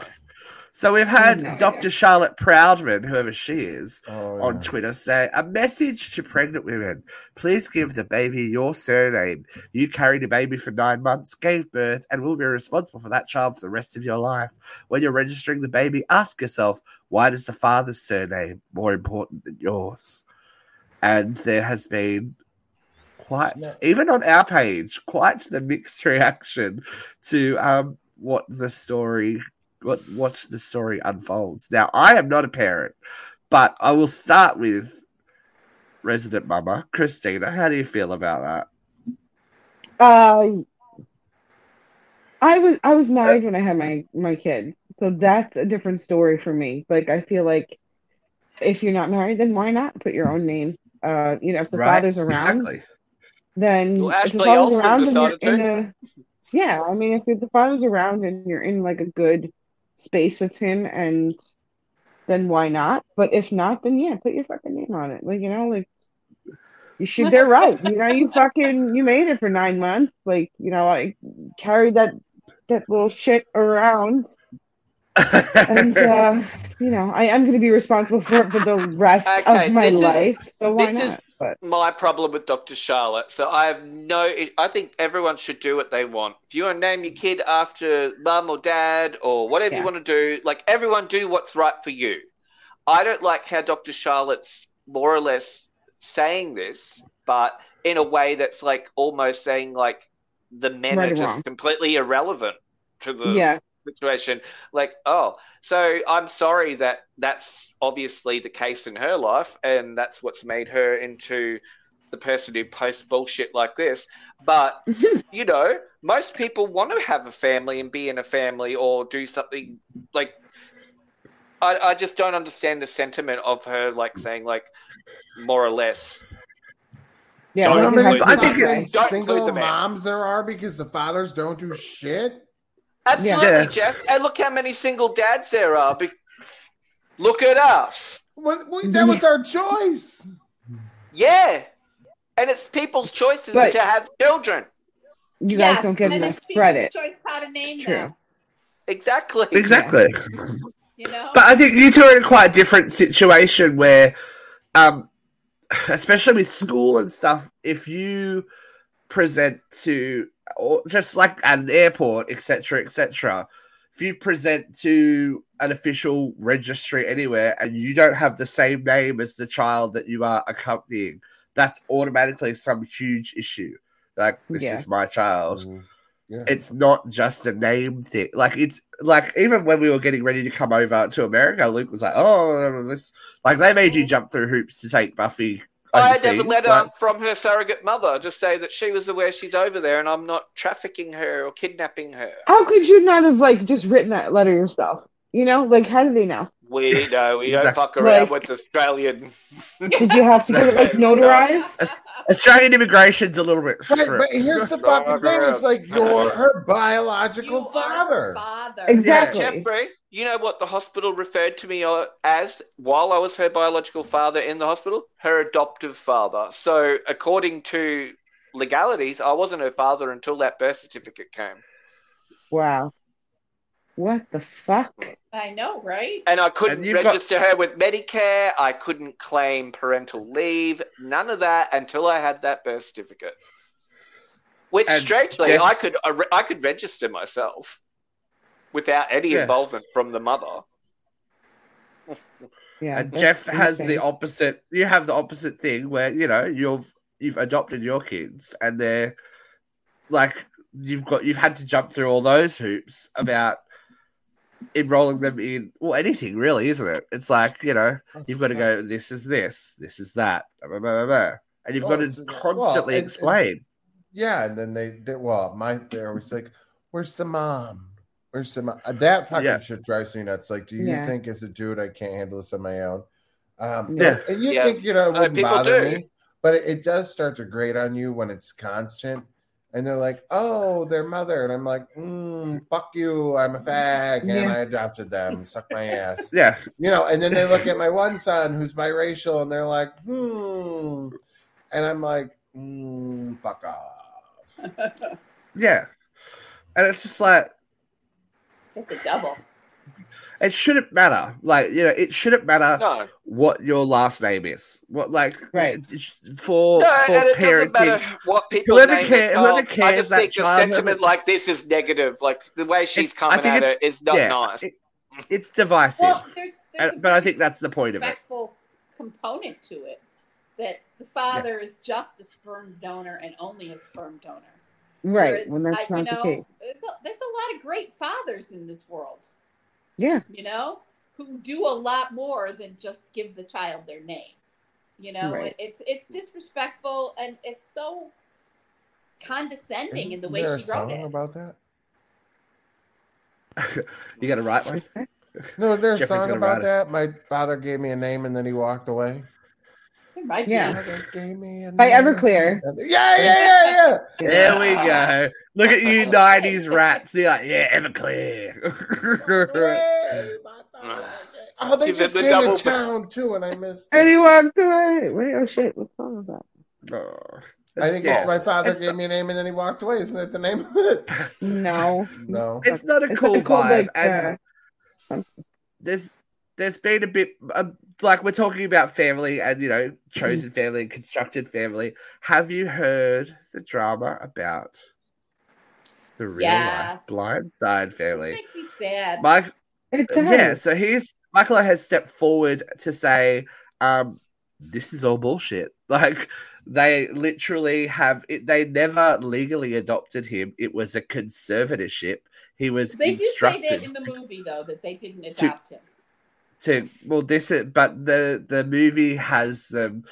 Okay. So we've had No. Dr. Charlotte Proudman, whoever she is, Oh, on yeah. Twitter say a message to pregnant women. Please give the baby your surname. You carried a baby for nine months, gave birth, and will be responsible for that child for the rest of your life. When you're registering the baby, ask yourself, why does the father's surname more important than yours? And there has been quite, Snap. even on our page, quite the mixed reaction to um, what the story what what the story unfolds. Now, I am not a parent, but I will start with resident mama, Christina. How do you feel about that? Uh, I was I was married when I had my my kid, so that's a different story for me. Like I feel like if you're not married, then why not put your own name? Uh, you know, if the Right, father's around, exactly. then Well, if the father's around and you're in a yeah, I mean, if the father's around and you're in like a good space with him, and then why not? But if not, then yeah, put your fucking name on it. Like you know, like you should. They're right. You know, you fucking you made it for nine months. Like you know, I carried that that little shit around, and uh, you know, I am going to be responsible for it for the rest Okay, of my this is- life. so why this not? is- but my problem with Dr. Charlotte. So I have no. I think everyone should do what they want. If you want to name your kid after mum or dad or whatever you want to do, like everyone do what's right for you. I don't like how Dr. Charlotte's more or less saying this, but in a way that's like almost saying like the men Right are just wrong. completely irrelevant to the yeah, situation. Like, oh, so I'm sorry that that's obviously the case in her life, and that's what's made her into the person who posts bullshit like this. But you know, most people want to have a family and be in a family or do something like. I, I just don't understand the sentiment of her like saying like more or less. yeah. Don't like it include I think that it's- single include the man. moms there are because the fathers don't do shit. Absolutely, Yeah. Jeff. And look how many single dads there are. Be- look at us. What, what, that was our choice. Yeah. And it's people's choices But- to have children. you guys Yes, don't get and enough credit. Choice how to name True. them. Exactly. Exactly. You know. But I think you two are in quite a different situation where, um, especially with school and stuff, if you present to, or just like at an airport, etc., etc., if you present to an official registry anywhere and you don't have the same name as the child that you are accompanying, that's automatically some huge issue. Like, this Yeah. is my child mm-hmm. Yeah. it's not just a name thing. Like it's like even when we were getting ready to come over to America, Luke was like, "Oh, this like they made you jump through hoops to take Buffy." I had to have a letter Like, from her surrogate mother just say that she was aware she's over there and I'm not trafficking her or kidnapping her. How could you not have like just written that letter yourself? You know, like how do they know? We know we don't Exactly. fuck around Like- with Australian. Did you have to get it like notarized? Australian immigration's a little bit Right, strict. but here's the fucking thing: it's like you're her biological You father. father. Exactly. Jeffrey, you know what the hospital referred to me uh, as while I was her biological father in the hospital? Her adoptive father. So, according to legalities, I wasn't her father until that birth certificate came. Wow. What the fuck? I know, right? And I couldn't And you've got- register her with Medicare. I couldn't claim parental leave. None of that until I had that birth certificate. Which, And strangely, Jeff- I could I could register myself without any Yeah. involvement from the mother. Yeah. and that's Jeff has insane. the opposite. You have the opposite thing where you know you've you've adopted your kids and they're like you've got you've had to jump through all those hoops about enrolling them in well anything really, isn't it? It's like you know you've got to go. This is this. This is that. Blah, blah, blah, blah, and you've Well, got it's- to well, constantly it- it- explain. Yeah, and then they, they well, my they're always like, "Where's the mom? Where's the mom?" Uh, That fucking Yeah. shit drives me nuts. Like, do you Yeah. think as a dude I can't handle this on my own? Um, Yeah. and you Yeah. think you know it Uh, wouldn't people bother do. me, but it, it does start to grate on you when it's constant. And they're like, "Oh, their mother," and I'm like, mm, "Fuck you! I'm a fag, and Yeah. I adopted them. Suck my ass." Yeah, you know, and then they look at my one son who's biracial and they're like, hmm. And I'm like, mm, fuck off. yeah, and it's just like It's a double. It shouldn't matter. Like you know, it shouldn't matter No, what your last name is. What like Right. for no, for and it doesn't parenting. matter what people Whoever name care- their whoever child. I just that think a sentiment like this is negative. Like the way she's It's- I coming at it's- not yeah, nice. it- it's divisive, Well, there's, there's And- but I think that's the point of it. respectful component to it that the father is just a sperm donor and only a sperm donor. Right. Whereas, When that's I- not you the case. There's a, there's a lot of great fathers in this world, Yeah. you know, who do a lot more than just give the child their name. You know, Right. it's it's disrespectful and it's so condescending in the way there she a wrote song it. about that? You got a right one. No, there's a song about write it. that. My father gave me a name and then he walked away. It might. Yeah. Father gave me a By. Everclear. Yeah, yeah, yeah, yeah. There we go. Look at you, '90s rats. You're like, yeah, Everclear. Hooray, my father gave- Oh, they just the came to town too, and I missed. And It. he walked away. Wait, oh shit, what song is that? Oh, I think yeah. it's my father It's gave not- me a name and then he walked away. Isn't that the name of it? No. No. It's not a It's cool like called, vibe, like, and uh, there's there's been a bit uh, like we're talking about family and you know chosen family and constructed family. Have you heard the drama about the real Yes. life Blind Side It family? makes me sad. Mike, yeah. So he's Michael has stepped forward to say, um, "This is all bullshit." Like they literally have it. They never legally adopted him. It was a conservatorship. He was they do say that in the movie though that they didn't To- adopt him. To well this is but the the movie has um,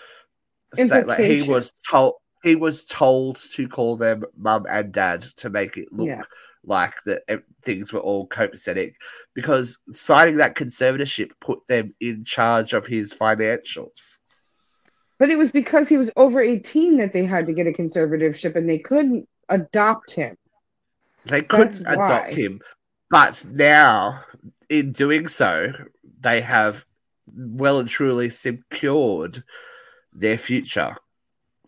them say like he was told he was told to call them mum and dad to make it look Yeah. like that things were all copacetic because signing that conservatorship put them in charge of his financials But it was because he was over 18 that they had to get a conservatorship and they couldn't adopt him. they couldn't That's adopt why. him but now in doing so they have well and truly secured their future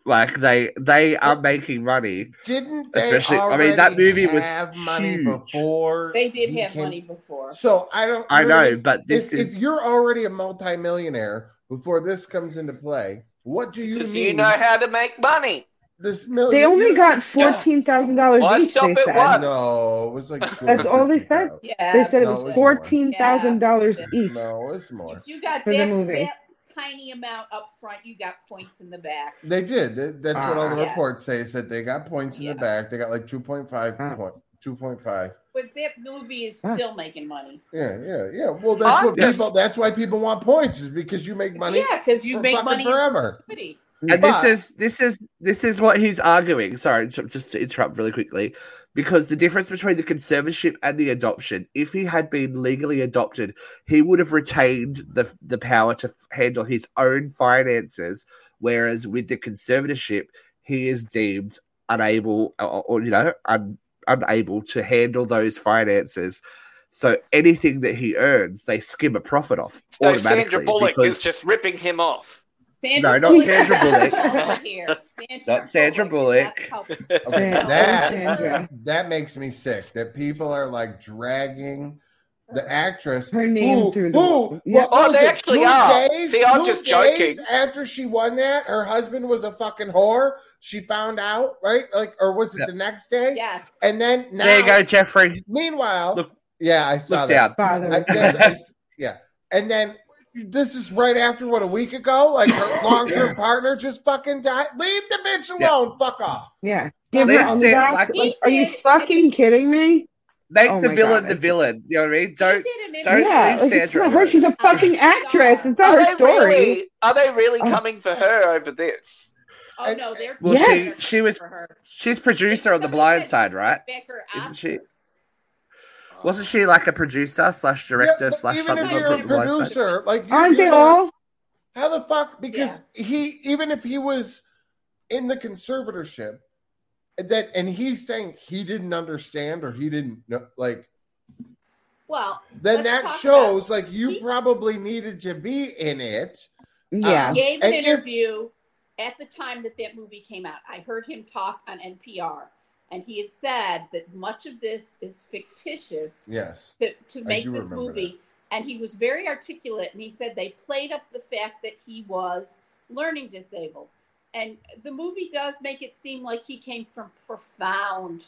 like they they are making money Didn't they Especially- I mean, that movie was have money huge. before? They did have came- money before. So I don't. I know, but this if, is if you're already a multimillionaire before this comes into play, what do you Because need? you know how to make money. This million? They only you- got $14,000 each, they said. one? No, it was like That's all they said. Yeah. They said it No, was it was $14,000 each. No, it's more. If you got For the that, movie. that tiny amount up front, you got points in the back. They did. That- That's what all the Ah. Yeah. reports say. Is that they got points in Yeah. the back. They got like two point five Ah. point two point five. But that movie is Ah. still making money. Yeah, yeah, yeah. Well, that's what yes. people. That's why people want points. Is because you make money. Yeah, because you make money forever. perpetuity. And But- this is this is this is what he's arguing. Sorry, just to interrupt really quickly, because the difference between the conservatorship and the adoption, if he had been legally adopted, he would have retained the the power to handle his own finances. Whereas with the conservatorship, he is deemed unable, or, or you know, un, unable to handle those finances. So anything that he earns, they skim a profit off So automatically. Sandra Bullock because- is just ripping him off. Sandra No, not Bullock Sandra Bullock. over here. Sandra Not Sandra Bullock Bullock. is not helping. Okay, that that makes me sick. That people are like dragging the actress. Her name who, through the- who, Yeah. what Oh, they actually two are. Days, See, I'm two just days joking. After she won that, her husband was a fucking whore. She found out, right? Like, or was it Yeah. the next day? Yes. And then now, there you go, Jeffrey. Meanwhile, Look- yeah, I saw that. down. Father. I- that's- yeah, and then this is right after what a week ago. Like her long-term partner just fucking died. Leave the bitch Yeah. alone. Fuck off. Yeah. Give Leave her on the back. like- Like, are you fucking kidding me? Make Oh the villain God, the villain. You know what I mean? Don't don't interview. yeah, leave like, it's Sandra not her. alone. She's a fucking actress. It's not Are her they story. really? Are they really Oh. coming for her over this? Oh no, they're Well, Yes. she she was she's producer on The Blind Side, right? Isn't she? Wasn't she like a producer slash director Yeah, slash even something if on you're a The Blind Side? producer, like you're, Aren't they you're not- all? How the fuck? Because he, even if he was in the conservatorship, that and he's saying he didn't understand or he didn't know, like Well, then that talk shows like you he- probably needed to be in it. Yeah. Um, he gave an And if- interview at the time that that movie came out. I heard him talk on NPR, and he had said that much of this is fictitious Yes. to, to make this remember movie. And he was very articulate, and he said they played up the fact that he was learning disabled. And the movie does make it seem like he came from profound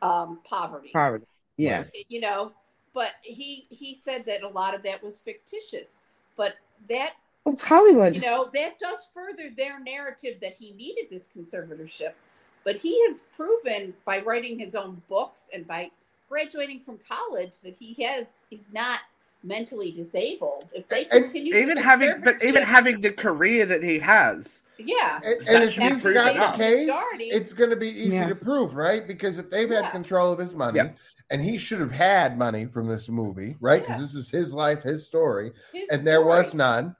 um, poverty. Poverty. Yeah. you know but he he said that a lot of that was fictitious but that Well, it's Hollywood. you know that does further their narrative that he needed this conservatorship but he has proven by writing his own books and by graduating from college that he has he's not mentally disabled. If they continue, the even having, but even having the career that he has, yeah, And, That and if should he's prove got the case, it's going to be easy Yeah. to prove, right? Because if they've had Yeah. control of his money, Yeah. and he should have had money from this movie, right? Because Yeah. this is his life, his story, his and there was none.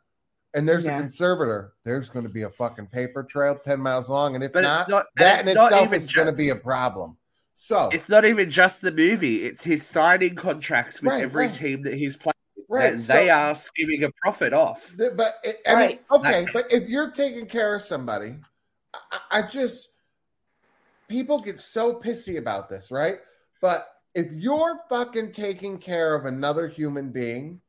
And there's Yeah. a conservator. There's going to be a fucking paper trail ten miles long, and if but not, not. that in not itself is ju- going to be a problem. So, It's not even just the movie; it's his signing contracts with Right, every right. team that he's playing. right, and so- they are skimming a profit off. The- but it, I mean, Right. okay, but if you're taking care of somebody, I, I just people get so pissy about this, right? But if you're fucking taking care of another human being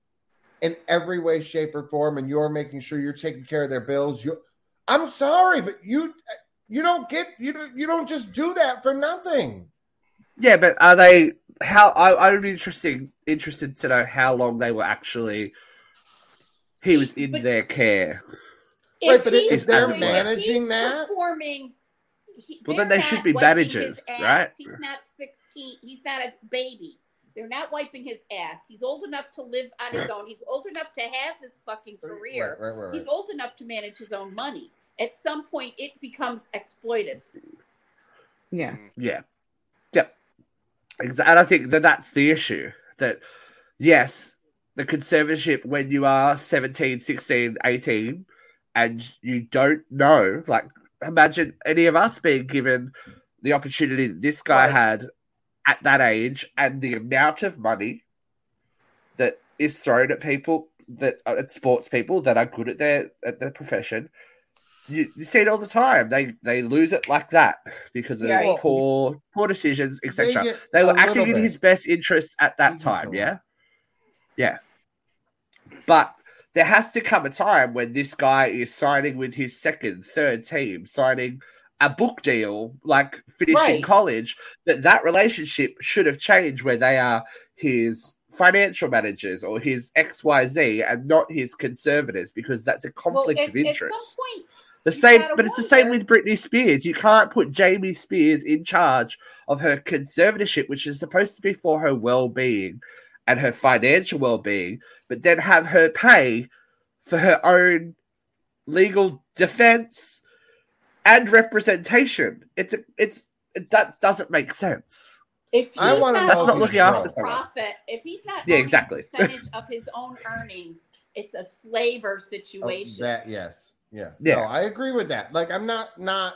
in every way, shape, or form, and you're making sure you're taking care of their bills, you, I'm sorry, but you, you don't get you don't you don't just do that for nothing. Yeah, but are they? How I, I would be interesting interested to know how long they were actually. He was in But- their care. Right, but he's if they're doing- managing he's that- performing. he- Well, then they're should be wiping managers, right? He's not sixteen. He's not a baby. They're not wiping his ass. He's old enough to live on his own. He's old enough to have this fucking career. Right, right, right, He's old enough to manage his own money. At some point, it becomes exploitive. Yeah. Mm. Yeah. Yep. Exactly. And I think that that's the issue. That, yes, the conservatorship, when you are 17, 16, 18, and you don't know, like, imagine any of us being given the opportunity that this guy Right. had at that age and the amount of money that is thrown at people that uh, at sports people that are good at their at their profession. You, you see it all the time. They they lose it like that because of Right. poor poor decisions, etc. get They, were acting little in bit. his best interest at that gets time. Yeah, yeah. But there has to come a time when this guy is signing with his second, third team, signing a book deal, like finishing Right. college. That that relationship should have changed, where they are his financial managers or his X Y Z, and not his conservators, because that's a conflict well, at, of interest. point, The same, but it's the same with Britney Spears. You can't put Jamie Spears in charge of her conservatorship, which is supposed to be for her well-being and her financial well-being, but then have her pay for her own legal defense and representation. It's a, it's it, that doesn't make sense. if I wanna know That's not if looking he's after broke. profit, if he's not Yeah, exactly. percentage of his own earnings, it's a slaver Oh, situation. that yes, yeah, Yeah. No, I agree with that. Like, I'm not not,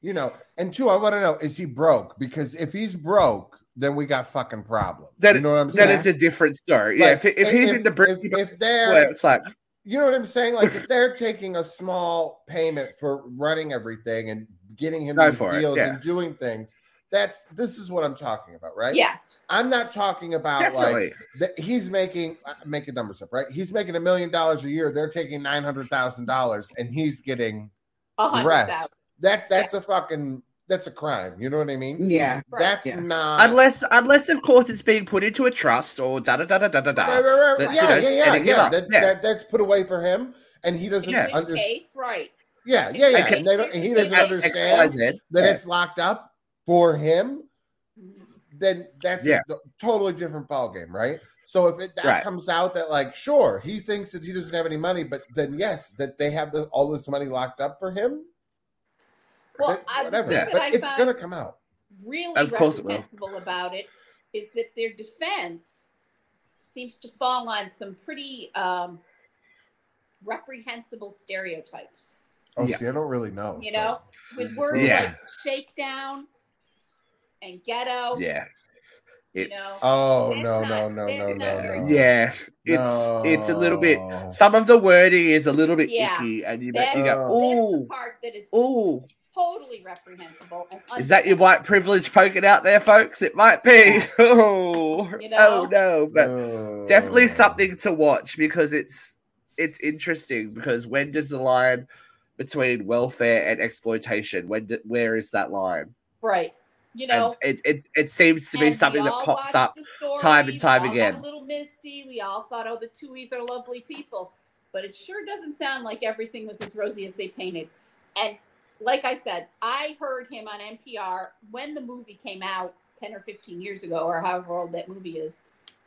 you know. And two, I want to know: is he broke? Because if he's broke, then we got fucking problems. Then, you know what I'm saying? then saying? it's a different story. yeah, Like, if, if he's in the if, if they're, where it's like, you know what I'm saying? Like, if they're taking a small payment for running everything and getting him Go these deals yeah. and doing things, that's this is what I'm talking about, right? Yes. I'm not talking about like definitely. that he's making uh, making numbers up, right? He's making a million dollars a year. They're taking nine hundred thousand dollars, and he's getting A the hundred rest. thousand. That that's a fucking that's a crime. You know what I mean? Yeah. That's Yeah. not unless unless of course it's being put into a trust or da da da da da da da. right, right, right. That's, Yeah, you know, yeah, yeah, yeah. That, Yeah. that that's put away for him, and he doesn't Yeah. Understand. case, right. Yeah, yeah, yeah. Okay. And they don't, he doesn't understand Y, Z. that Yeah. it's locked up for him. Then that's Yeah. a totally different ballgame, right? So if it that Right. comes out that like sure he thinks that he doesn't have any money, but then yes, that they have the, all this money locked up for him. Well, that- whatever, Yeah. but I it's gonna come out. really Of course it will. reprehensible about it is that their defense seems to fall on some pretty um, reprehensible stereotypes. Oh, Yeah. see, I don't really know. You so- know, with words Yeah. like shakedown and ghetto. Yeah. You know, Oh no, not- no, no, no, no, no. yeah. It's it's a little bit. Some of the wording is a little bit Yeah. icky, and you, you go, Oh. the "Ooh, part that is ooh." Totally reprehensible. And Is that your white privilege poking out there, folks? It might be. Oh, oh You oh, know? oh no, but Oh. definitely something to watch because it's it's interesting. Because when does the line between welfare and exploitation? When do, where is that line? Right. You know, and it, it it seems to be something that pops up. the time and time we all again. Got a little misty. We all thought, oh, the Tuohys are lovely people, but it sure doesn't sound like everything was as rosy as they painted. And like I said, I heard him on NPR when the movie came out ten or fifteen years ago, or however old that movie is,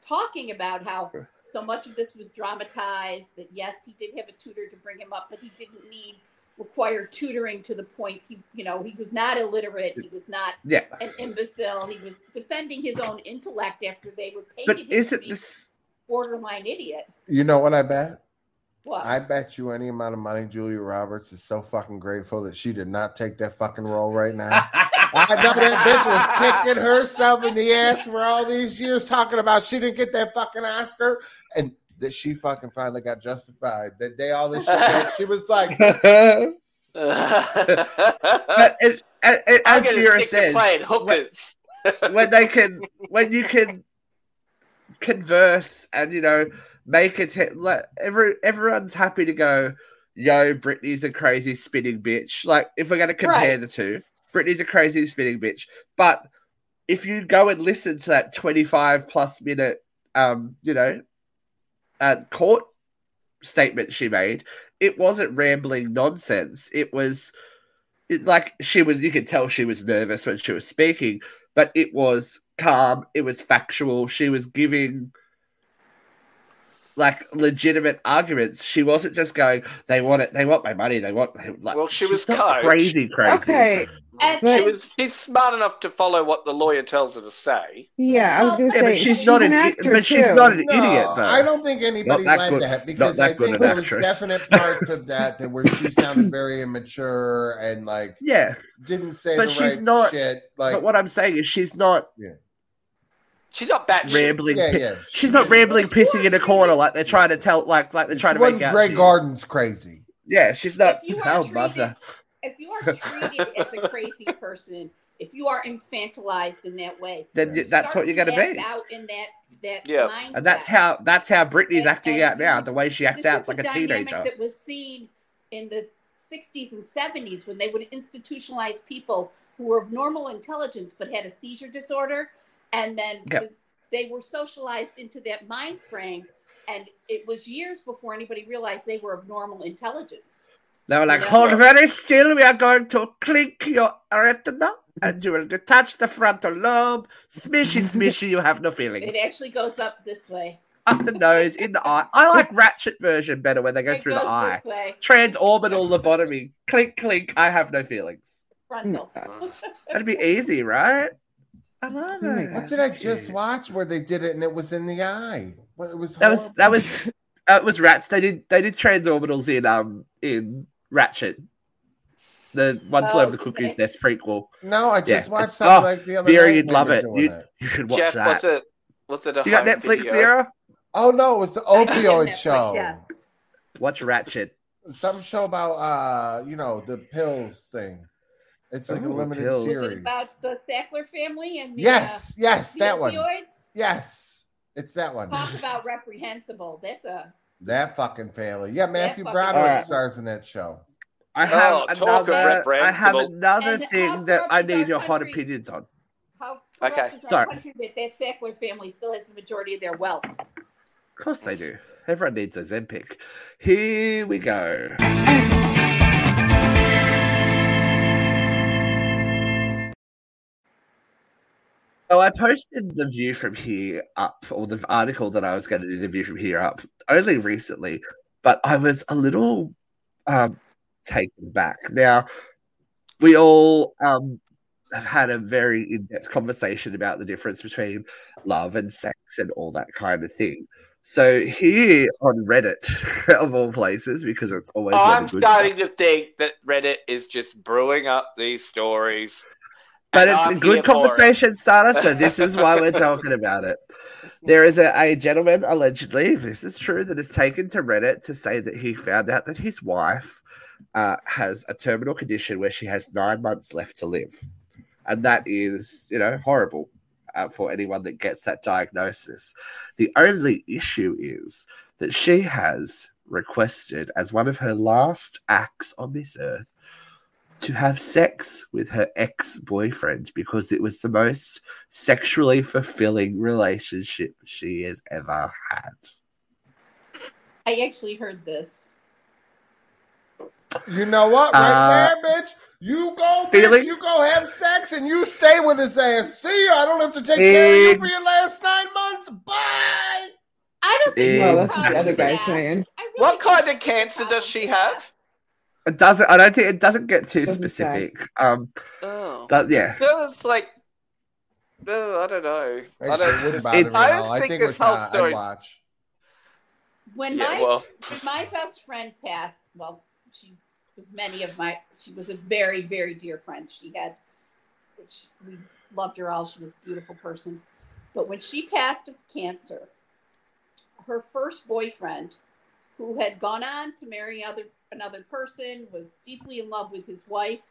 talking about how so much of this was dramatized. That yes, he did have a tutor to bring him up, but he didn't need required tutoring to the point he, you know, he was not illiterate. He was not Yeah. an imbecile. He was defending his own intellect after they were But is to it be this? borderline idiot. You know what I bet? What? I bet you any amount of money Julia Roberts is so fucking grateful that she did not take that fucking role right now. I know that bitch was kicking herself in the ass for all these years talking about she didn't get that fucking Oscar and that she fucking finally got justified. That day all this shit that she was like, but I'm it, it, it- as Vera says, playing hookers. when they can, when you can converse and you know make it like every everyone's happy to go. Yo, Britney's a crazy spinning bitch. Like if we're going to compare Right. the two, Britney's a crazy spinning bitch. But if you go and listen to that twenty-five plus minute, um, you know, uh, court statement she made, it wasn't rambling nonsense. It was it, like she was. You could tell she was nervous when she was speaking, but it was calm. It was factual. She was giving like legitimate arguments. She wasn't just going, "They want it. They want my money. They want." Like, Well, she was coached. crazy, crazy. Okay. And- she was she's smart enough to follow what the lawyer tells her to say. Yeah, I was gonna Yeah, say but she's, not an, actor but she's too. not an no, idiot though. I don't think anybody Not that led good- that because that I think an there was definite parts of that that where she sounded very immature and like Yeah, didn't say But the she's right not- shit. Like but what I'm saying is she's not She's not batshit. rambling. yeah, yeah. She's not rambling, pissing in a corner like they're trying to tell, like like they're She trying to wasn't make out. Grey she- Gardens crazy. Yeah, she's not. If you are treated- mother. if you are treated as a crazy person, if you are infantilized in that way, Then Yes. that's what you're going to be. Out in that that Yeah. mindset. And that's how that's how Britney's And- acting and out now. The way she acts out is like a dynamic teenager. That was seen in the 60s and 70s when they would institutionalize people who were of normal intelligence but had a seizure disorder, and then Yep. the- they were socialized into that mind frame. And it was years before anybody realized they were of normal intelligence. They were like, Yeah. hold very still. We are going to click your retina, and you will detach the frontal lobe. Smishy, smishy. You have no feelings. It actually goes up this way. Up the nose, in the eye. I like Ratched version better when they go It through goes the eye. way, Transorbital lobotomy. Clink, clink. I have no feelings. frontal. Hmm. That'd be easy, right? I love Oh it. What did I just watch where they did it and it was in the eye? Well, it was That was that horrible. was that was Rats. They did they did transorbitals in um in Ratched. The One Flew Oh, Over the Cuckoo's okay. Nest prequel. no. I just Yeah. watched Oh, something like the other Vera, you'd love it. You, that. you should watch Jeff, that. was it was it a You got Netflix, video? Vera? Oh no, it was the Netflix, opioid show. yes. Watch Ratched. Some show about uh, you know, the pills thing. It's like a Ooh, limited pills. Was it series. about the Sackler family and the, Yes, yes, uh, the that one. Yes, it's that one. Talk about reprehensible. That's a That fucking family. Yeah, Matthew Broderick Alright. stars in that show. I have Oh, another. I have another And thing that I need our your hot opinions on. how Okay. corrupt is our Sorry. country that that Sackler family still has the majority of their wealth. Of course they do. Everyone needs Ozempic. Here we go. So I posted the view from here up, or the article that I was going to do the view from here up, only recently, but I was a little um, taken back. Now, we all um, have had a very in-depth conversation about the difference between love and sex and all that kind of thing. So here on Reddit, of all places, because it's always I'm starting stuff- to think that Reddit is just brewing up these stories. But and it's a good here for it. conversation starter. So this is why we're talking about it. There is a, a gentleman allegedly, if this is true, that has taken to Reddit to say that he found out that his wife uh, has a terminal condition where she has nine months left to live, and that is, you know, horrible uh, for anyone that gets that diagnosis. The only issue is that she has requested as one of her last acts on this earth to have sex with her ex boyfriend because it was the most sexually fulfilling relationship she has ever had. I actually heard this. You know what? Uh, Right there, bitch. You go, bitch. feelings? You go have sex and you stay with his ass. See you. I don't have to take care of you for your last nine months. Bye. I don't think Yeah. Well, that's what the other with guy's saying. Really What kind of cancer does she have? That. It doesn't. I don't think it doesn't get too Doesn't say. specific. Um, Oh. that, yeah. That was like, oh, I don't know. I I don't. wouldn't just- bother me it's- I all. I think think this it's whole not. story- I'd watch. When Yeah, my well, when my best friend passed, well, she was many of my. She was a very very dear friend. She had, which we loved her all. She was a beautiful person, but when she passed of cancer, her first boyfriend, who had gone on to marry other another person, was deeply in love with his wife,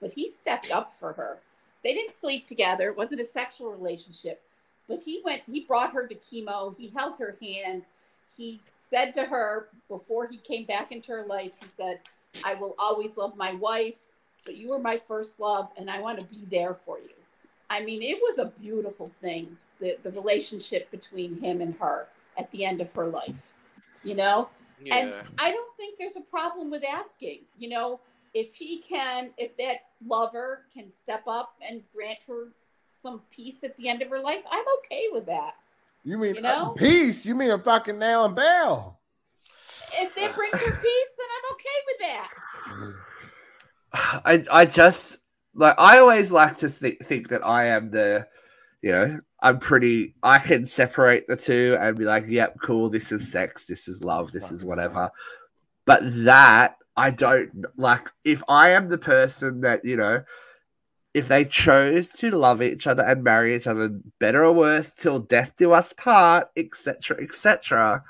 but he stepped up for her. They didn't sleep together. It wasn't a sexual relationship, but he went. He brought her to chemo. He held her hand he said to her before he came back into her life, he said, I will always love my wife, but you were my first love, and I want to be there for you. I mean, it was a beautiful thing, the, the relationship between him and her at the end of her life, you know? And. I don't think there's a problem with asking, you know, if he can, if that lover can step up and grant her some peace at the end of her life, I'm okay with that. You mean You know? uh, peace? You mean a fucking nail and bail? If that brings her peace, then I'm okay with that. I I just like I always like to think, think that I am the, you know, I'm pretty. I can separate the two and be like, yep, cool. This is sex. This is love. This is whatever. But that I don't like. If I am the person that you know, if they chose to love each other and marry each other, better or worse, till death do us part, etc., etc.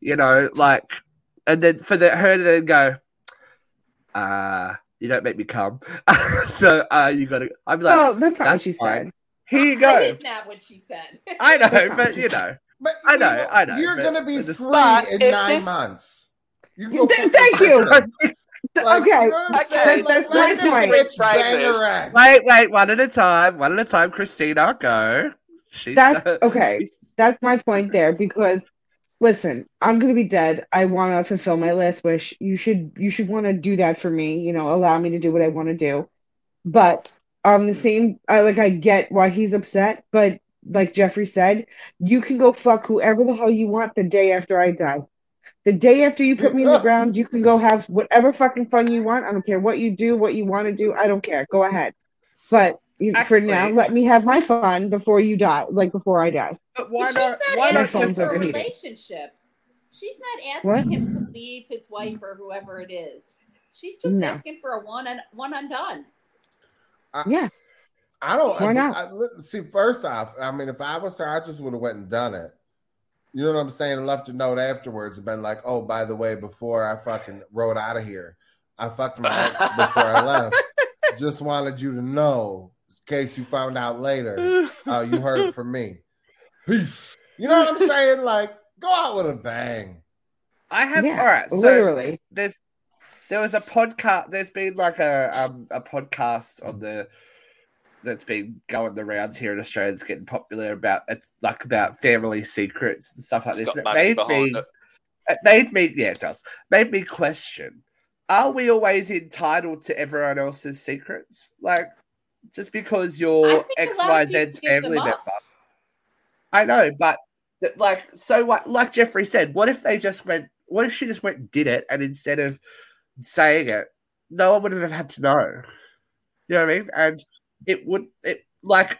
You know, like, and then for the, her to then go, uh, you don't make me come. so uh, you got to. I'm like, Well, that's not what she fine. said. Here you That go. is not what she said. I know, but you know, But I you know, I know, You're gonna be free But in nine this- months. You Th- fuck thank your you. Like, okay. you know Okay. Like, let my the point. Right bang this. her ass. wait, wait, one at a time, one at a time. Christina, go. She's That's uh, okay. That's my point there because listen, I'm gonna be dead. I wanna fulfill my last wish. You should you should wanna do that for me, you know, allow me to do what I wanna do. But um the same I like I get why he's upset, but like Jeffrey said, you can go fuck whoever the hell you want the day after I die. The day after you put me in the ground, you can go have whatever fucking fun you want. I don't care what you do, what you want to do. I don't care. Go ahead. But you, for now, let me have my fun before you die, like before I die. But why But not? she's Why not My not asking phone's just? for a relationship. She's not asking What? him to leave his wife or whoever it is. She's just No. asking for a one and one undone. Yeah. I don't. Why I, not? I, look- see, first off, I mean, if I was her, I just would have went and done it. You know what I'm saying? And left a note afterwards and been like, "Oh, by the way, before I fucking rode out of here, I fucked my ex before I left. Just wanted you to know, in case you found out later. Uh, you heard it from me. Peace. You know what I'm saying? Like, go out with a bang. I have. Yeah, all right. So Literally. there's there was a podcast. There's been like a um a podcast on the that's been going the rounds here in Australia. It's getting popular about it's like about family secrets and stuff like It's this. got And it made me it. it made me yeah it does made me question: Are we always entitled to everyone else's secrets? Like just because I you're think a X lot of Y people Z's family member. I know, but like so what? Like Jeffrey said, what if they just went? What if she just went and did it, and instead of saying it, no one would have had to know. You know what I mean? And it would it like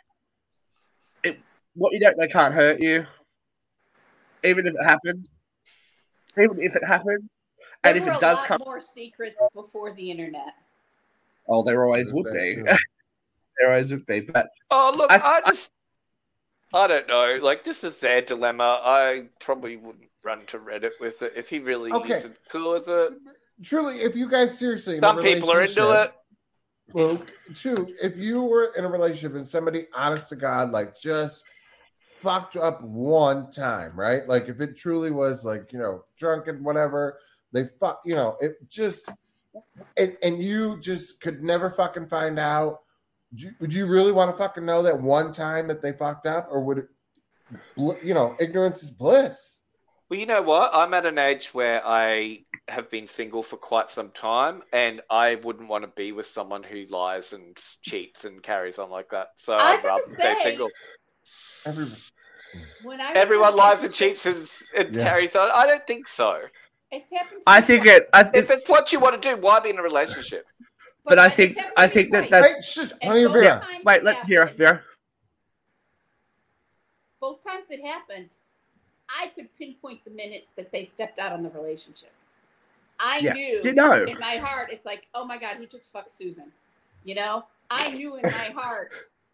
it. What you don't know can't hurt you, even if it happened. Even if it happened, There and if were it a does lot come, more secrets before the internet. oh, there always would Say be. there always would be. But Oh look, I- I, just I don't know. Like this is their dilemma. I probably wouldn't run to Reddit with it if he really Okay. isn't cool with it. Truly, if you guys seriously, Some people are into it. Well, true. If you were in a relationship and somebody, honest to God, like just fucked up one time, right? Like if it truly was like you know drunk and whatever, they fuck, you know, it just, and, and you just could never fucking find out. Would you, would you really want to fucking know that one time that they fucked up, or would it, you know, ignorance is bliss? Well, you know what? I'm at an age where I have been single for quite some time, and I wouldn't want to be with someone who lies and cheats and carries on like that. So I I'd rather gotta stay single. Every, when I Everyone lies and cheats and, and Yeah. carries on. I don't think so. It's happened. To I think twice. it. I think, If it's what you want to do, why be in a relationship? but I think- I to me think that that's- Hey, shh, honey, Vera. times wait. it Let Vera. happened- Vera. Both times it happened, I could pinpoint the minute that they stepped out on the relationship. I Yeah. knew You know. in my heart, it's like, oh my god, he just fucked Susan. You know, I knew in my heart,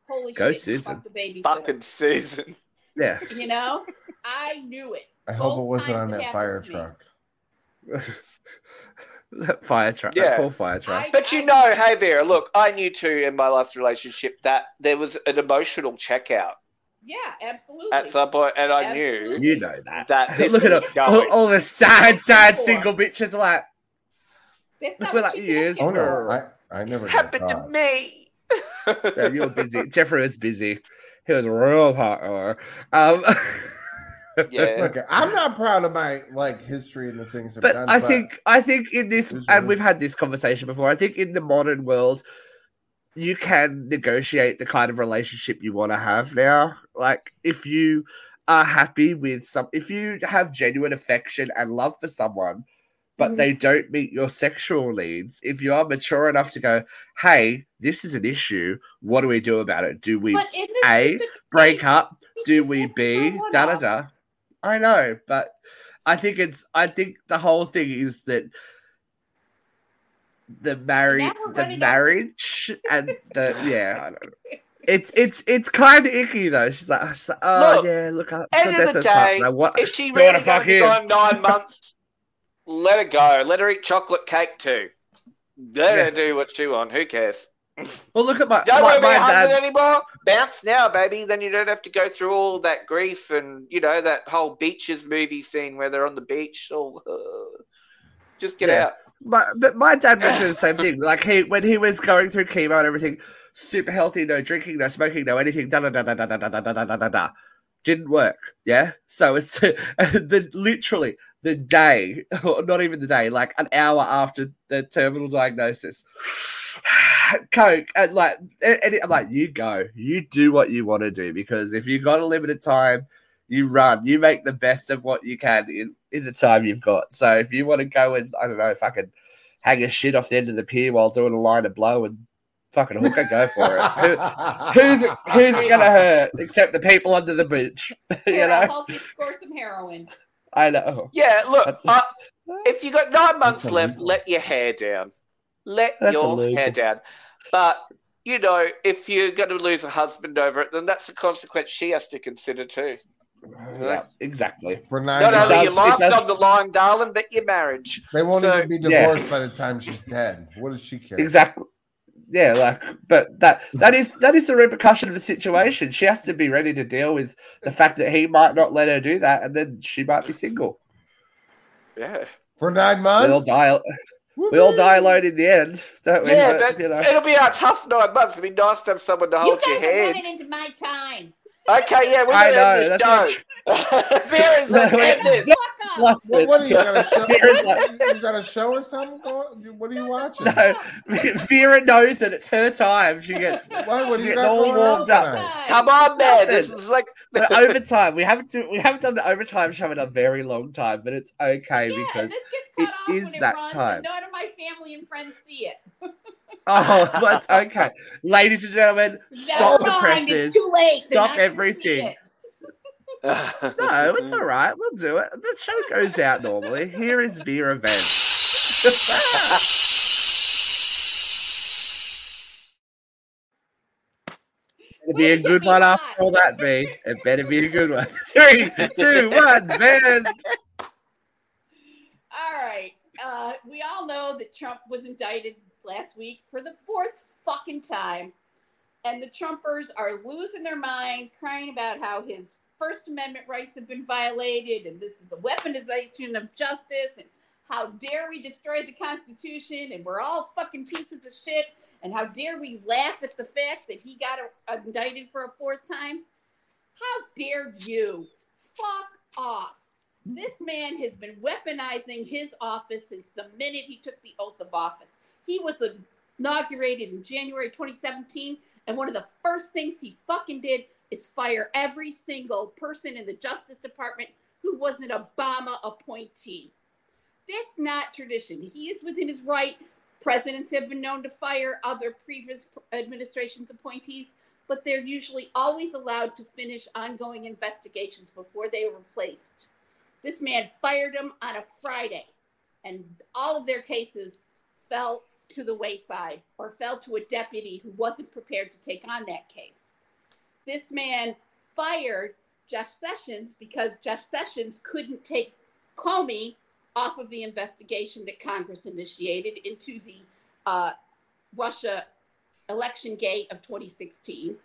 holy Go shit, he Susan. fucked the baby. Fucking Susan. Yeah. You know, I knew it. I hope it wasn't on that fire truck. that fire truck. Yeah. That poor fire truck. I- But you know, hey Vera, look, I knew too in my last relationship that there was an emotional checkout Yeah, absolutely. at some point, and I knew you know that. that this Look at was it. All, all the sad, sad single bitches like, That's We're like years. Oh no. I, I never happened to me. yeah, you were busy. Jeffrey was busy. He was real hot. Um, yeah. Look, I'm not proud of my like history and the things I've but done. I think I think in this, and what we've had this conversation before. I think in the modern world, you can negotiate the kind of relationship you want to have now. Like if you are happy with some, if you have genuine affection and love for someone, but Mhm. they don't meet your sexual needs, if you are mature enough to go, "Hey, this is an issue. What do we do about it? Do we But in this A, break up? do we looking be for a da da da? I know, but I think it's I think the whole thing is that the marriage the running out- marriage and the yeah I don't know. It's it's it's kind of icky though. She's like, she's like oh Look, yeah, look up. end of the day, what? If she You wanna really fuck going to be him? gone nine months, let her go. Let her eat chocolate cake too. Let Yeah. her do what she wants. Who cares? Well, look at my Don't like want to be my husband dad. anymore. Bounce now, baby. Then you don't have to go through all that grief and you know that whole beaches movie scene where they're on the beach. All uh, just get Yeah. out. My, but my dad went through the same thing. Like he when he was going through chemo and everything, super healthy, no drinking, no smoking, no anything. Da da da da da da da da da da da da. Didn't work. Yeah. So it's the literally the day, or not even the day, like an hour after the terminal diagnosis. Coke and like, and and I'm like, you go, you do what you want to do because if you've got a limited time, you run, you make the best of what you can in, in the time you've got. So if you want to go and I don't know, fucking hang a shit off the end of the pier while doing a line of blow and fucking hooker, go for it. Who, who's it, who's it gonna hurt except the people under the bridge? you Here, I'll know, help you score some heroin. I know. Yeah, look. Uh, if you got nine months That's left, let your hair down. Let That's your illegal. hair down. But you know, if you're going to lose a husband over it, then that's the consequence she has to consider too. Yeah, exactly. For nine Not months, only does- your it life's does- on the line, darling, but your marriage. they won't so- even be Yeah. divorced by the time she's dead. What does she care? Exactly. Yeah, like, but that that is that is the repercussion of the situation. She has to be ready to deal with the fact that he might not let her do that, and then she might be single. Yeah. For nine months. We all months, die. We all die alone in the end, don't we? Yeah, But, but you know, it'll be a tough nine months. It'd be nice to have someone to You hold guys your are hand. running into my time. Okay, yeah, we're going to know. end this That's show. Vera's like, No, end this. Fuck up. Plus, What, what are you gonna show? You gotta show us something? Go- What are you watching? no, Vera knows that it's her time. She gets Why would she gets all going on warmed up. tonight? Come on, man. This is like. the overtime. We haven't do, we haven't done the overtime show in a very long time, but it's okay Yeah, because this gets it off is when it that runs, time. none of my family and friends see it. Oh, that's okay, ladies and gentlemen. Stop the presses. It's too late. Stop not gonna see everything. it. No, it's all right. We'll do it. The show goes out normally. Here is Vera Vance. It'll be a good one after all that, V. It better be a good one. Three, two, one, man. All right. Uh, we all know that Trump was indicted last week for the fourth fucking time. And the Trumpers are losing their mind, crying about how his First Amendment rights have been violated and this is a weaponization of justice and how dare we destroy the Constitution and we're all fucking pieces of shit and how dare we laugh at the fact that he got uh, indicted for a fourth time? How dare you? Fuck off. This man has been weaponizing his office since the minute he took the oath of office. He was inaugurated in January 2017, And one of the first things he fucking did is fire every single person in the Justice Department who was an Obama appointee. That's not tradition. He is within his right. Presidents have been known to fire other previous administration's appointees, but they're usually always allowed to finish ongoing investigations before they are replaced. This man fired them on a Friday, and all of their cases fell to the wayside or fell to a deputy who wasn't prepared to take on that case. This man fired Jeff Sessions because Jeff Sessions couldn't take Comey off of the investigation that Congress initiated into the uh, Russia election gate of 2016.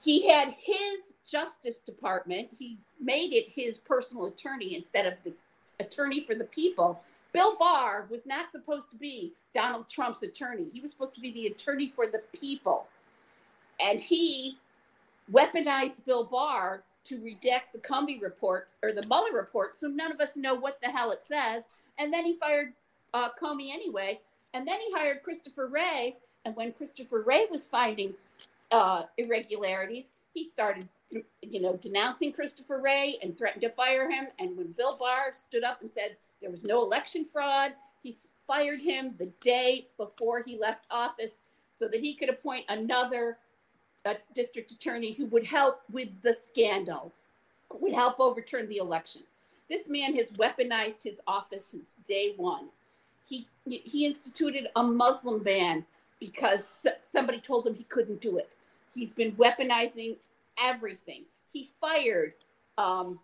He had his Justice Department, he made it his personal attorney instead of the attorney for the people. Bill Barr was not supposed to be Donald Trump's attorney. He was supposed to be the attorney for the people. And he weaponized Bill Barr to redact the Comey reports or the Mueller report, so none of us know what the hell it says. And then he fired uh, Comey anyway. And then he hired Christopher Wray. And when Christopher Wray was finding uh, irregularities, he started, you know, denouncing Christopher Wray and threatened to fire him. And when Bill Barr stood up and said there was no election fraud, he fired him the day before he left office so that he could appoint another a district attorney who would help with the scandal, would help overturn the election. This man has weaponized his office since day one. He he instituted a Muslim ban because somebody told him he couldn't do it. He's been weaponizing everything. He fired um,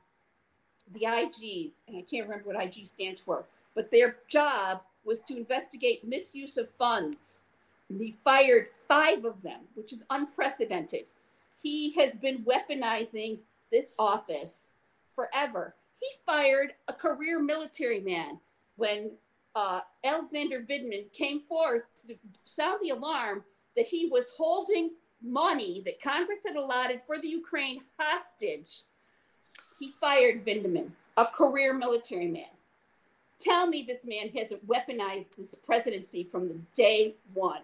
the IGs, and I can't remember what IG stands for, but their job was to investigate misuse of funds and he fired five of them, which is unprecedented. He has been weaponizing this office forever. He fired a career military man when uh, Alexander Vindman came forth to sound the alarm that he was holding money that Congress had allotted for the Ukraine hostage. He fired Vindman, a career military man. Tell me this man hasn't weaponized this presidency from the day one.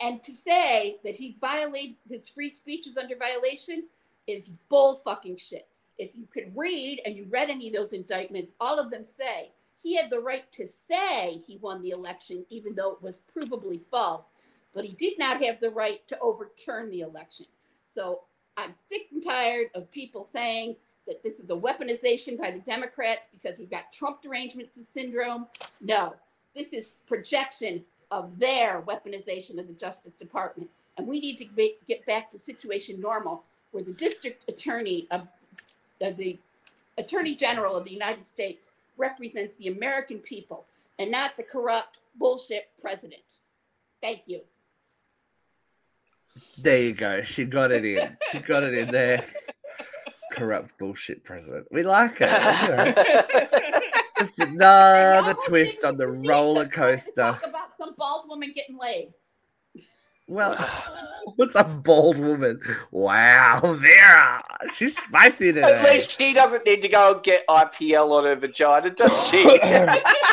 And to say that he violated his free speech is under violation is bull fucking shit. If you could read and you read any of those indictments, all of them say he had the right to say he won the election, even though it was provably false, but he did not have the right to overturn the election. So I'm sick and tired of people saying that this is a weaponization by the Democrats because we've got Trump derangement syndrome. No, this is projection of their weaponization of the Justice Department. And we need to be, get back to situation normal where the district attorney of uh, the attorney general of the United States represents the American people and not the corrupt bullshit president. Thank you. There you go. She got it in. She got it in there. Corrupt bullshit president. We like it. Just another twist on the roller coaster. Talk about some bald woman getting laid. Well, what's a bald woman? Wow, Vera, she's spicy today. At least she doesn't need to go and get IPL on her vagina, does she? oh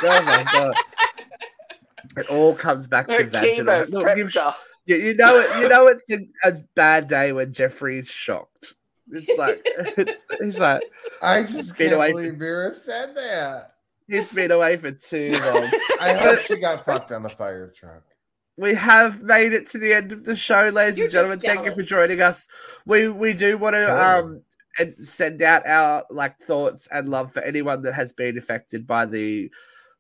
my god! It all comes back her to vaginal. Look, you, you know, it, you know, it's a, a bad day when Jeffrey's shocked. It's like it's, he's like, I just can't believe Vera said that. He's been away for too long. I hope she got fucked on the fire truck. We have made it to the end of the show, ladies You're and gentlemen. Thank you for joining us. We we do want to um and send out our like thoughts and love for anyone that has been affected by the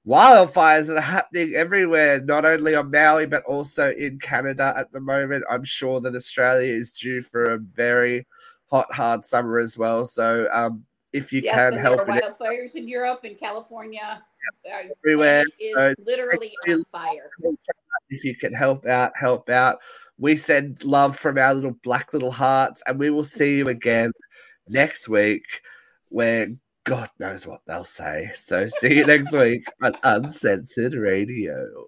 wildfires that are happening everywhere, not only on Maui but also in Canada at the moment. I'm sure that Australia is due for a very hot, hard summer as well. So um, if you yes, can help. There are wildfires in Europe and California. Everywhere. Is so literally on fire. If you can help out, help out. We send love from our little black little hearts, and we will see you again next week where God knows what they'll say. So see you next week on Uncensored Radio.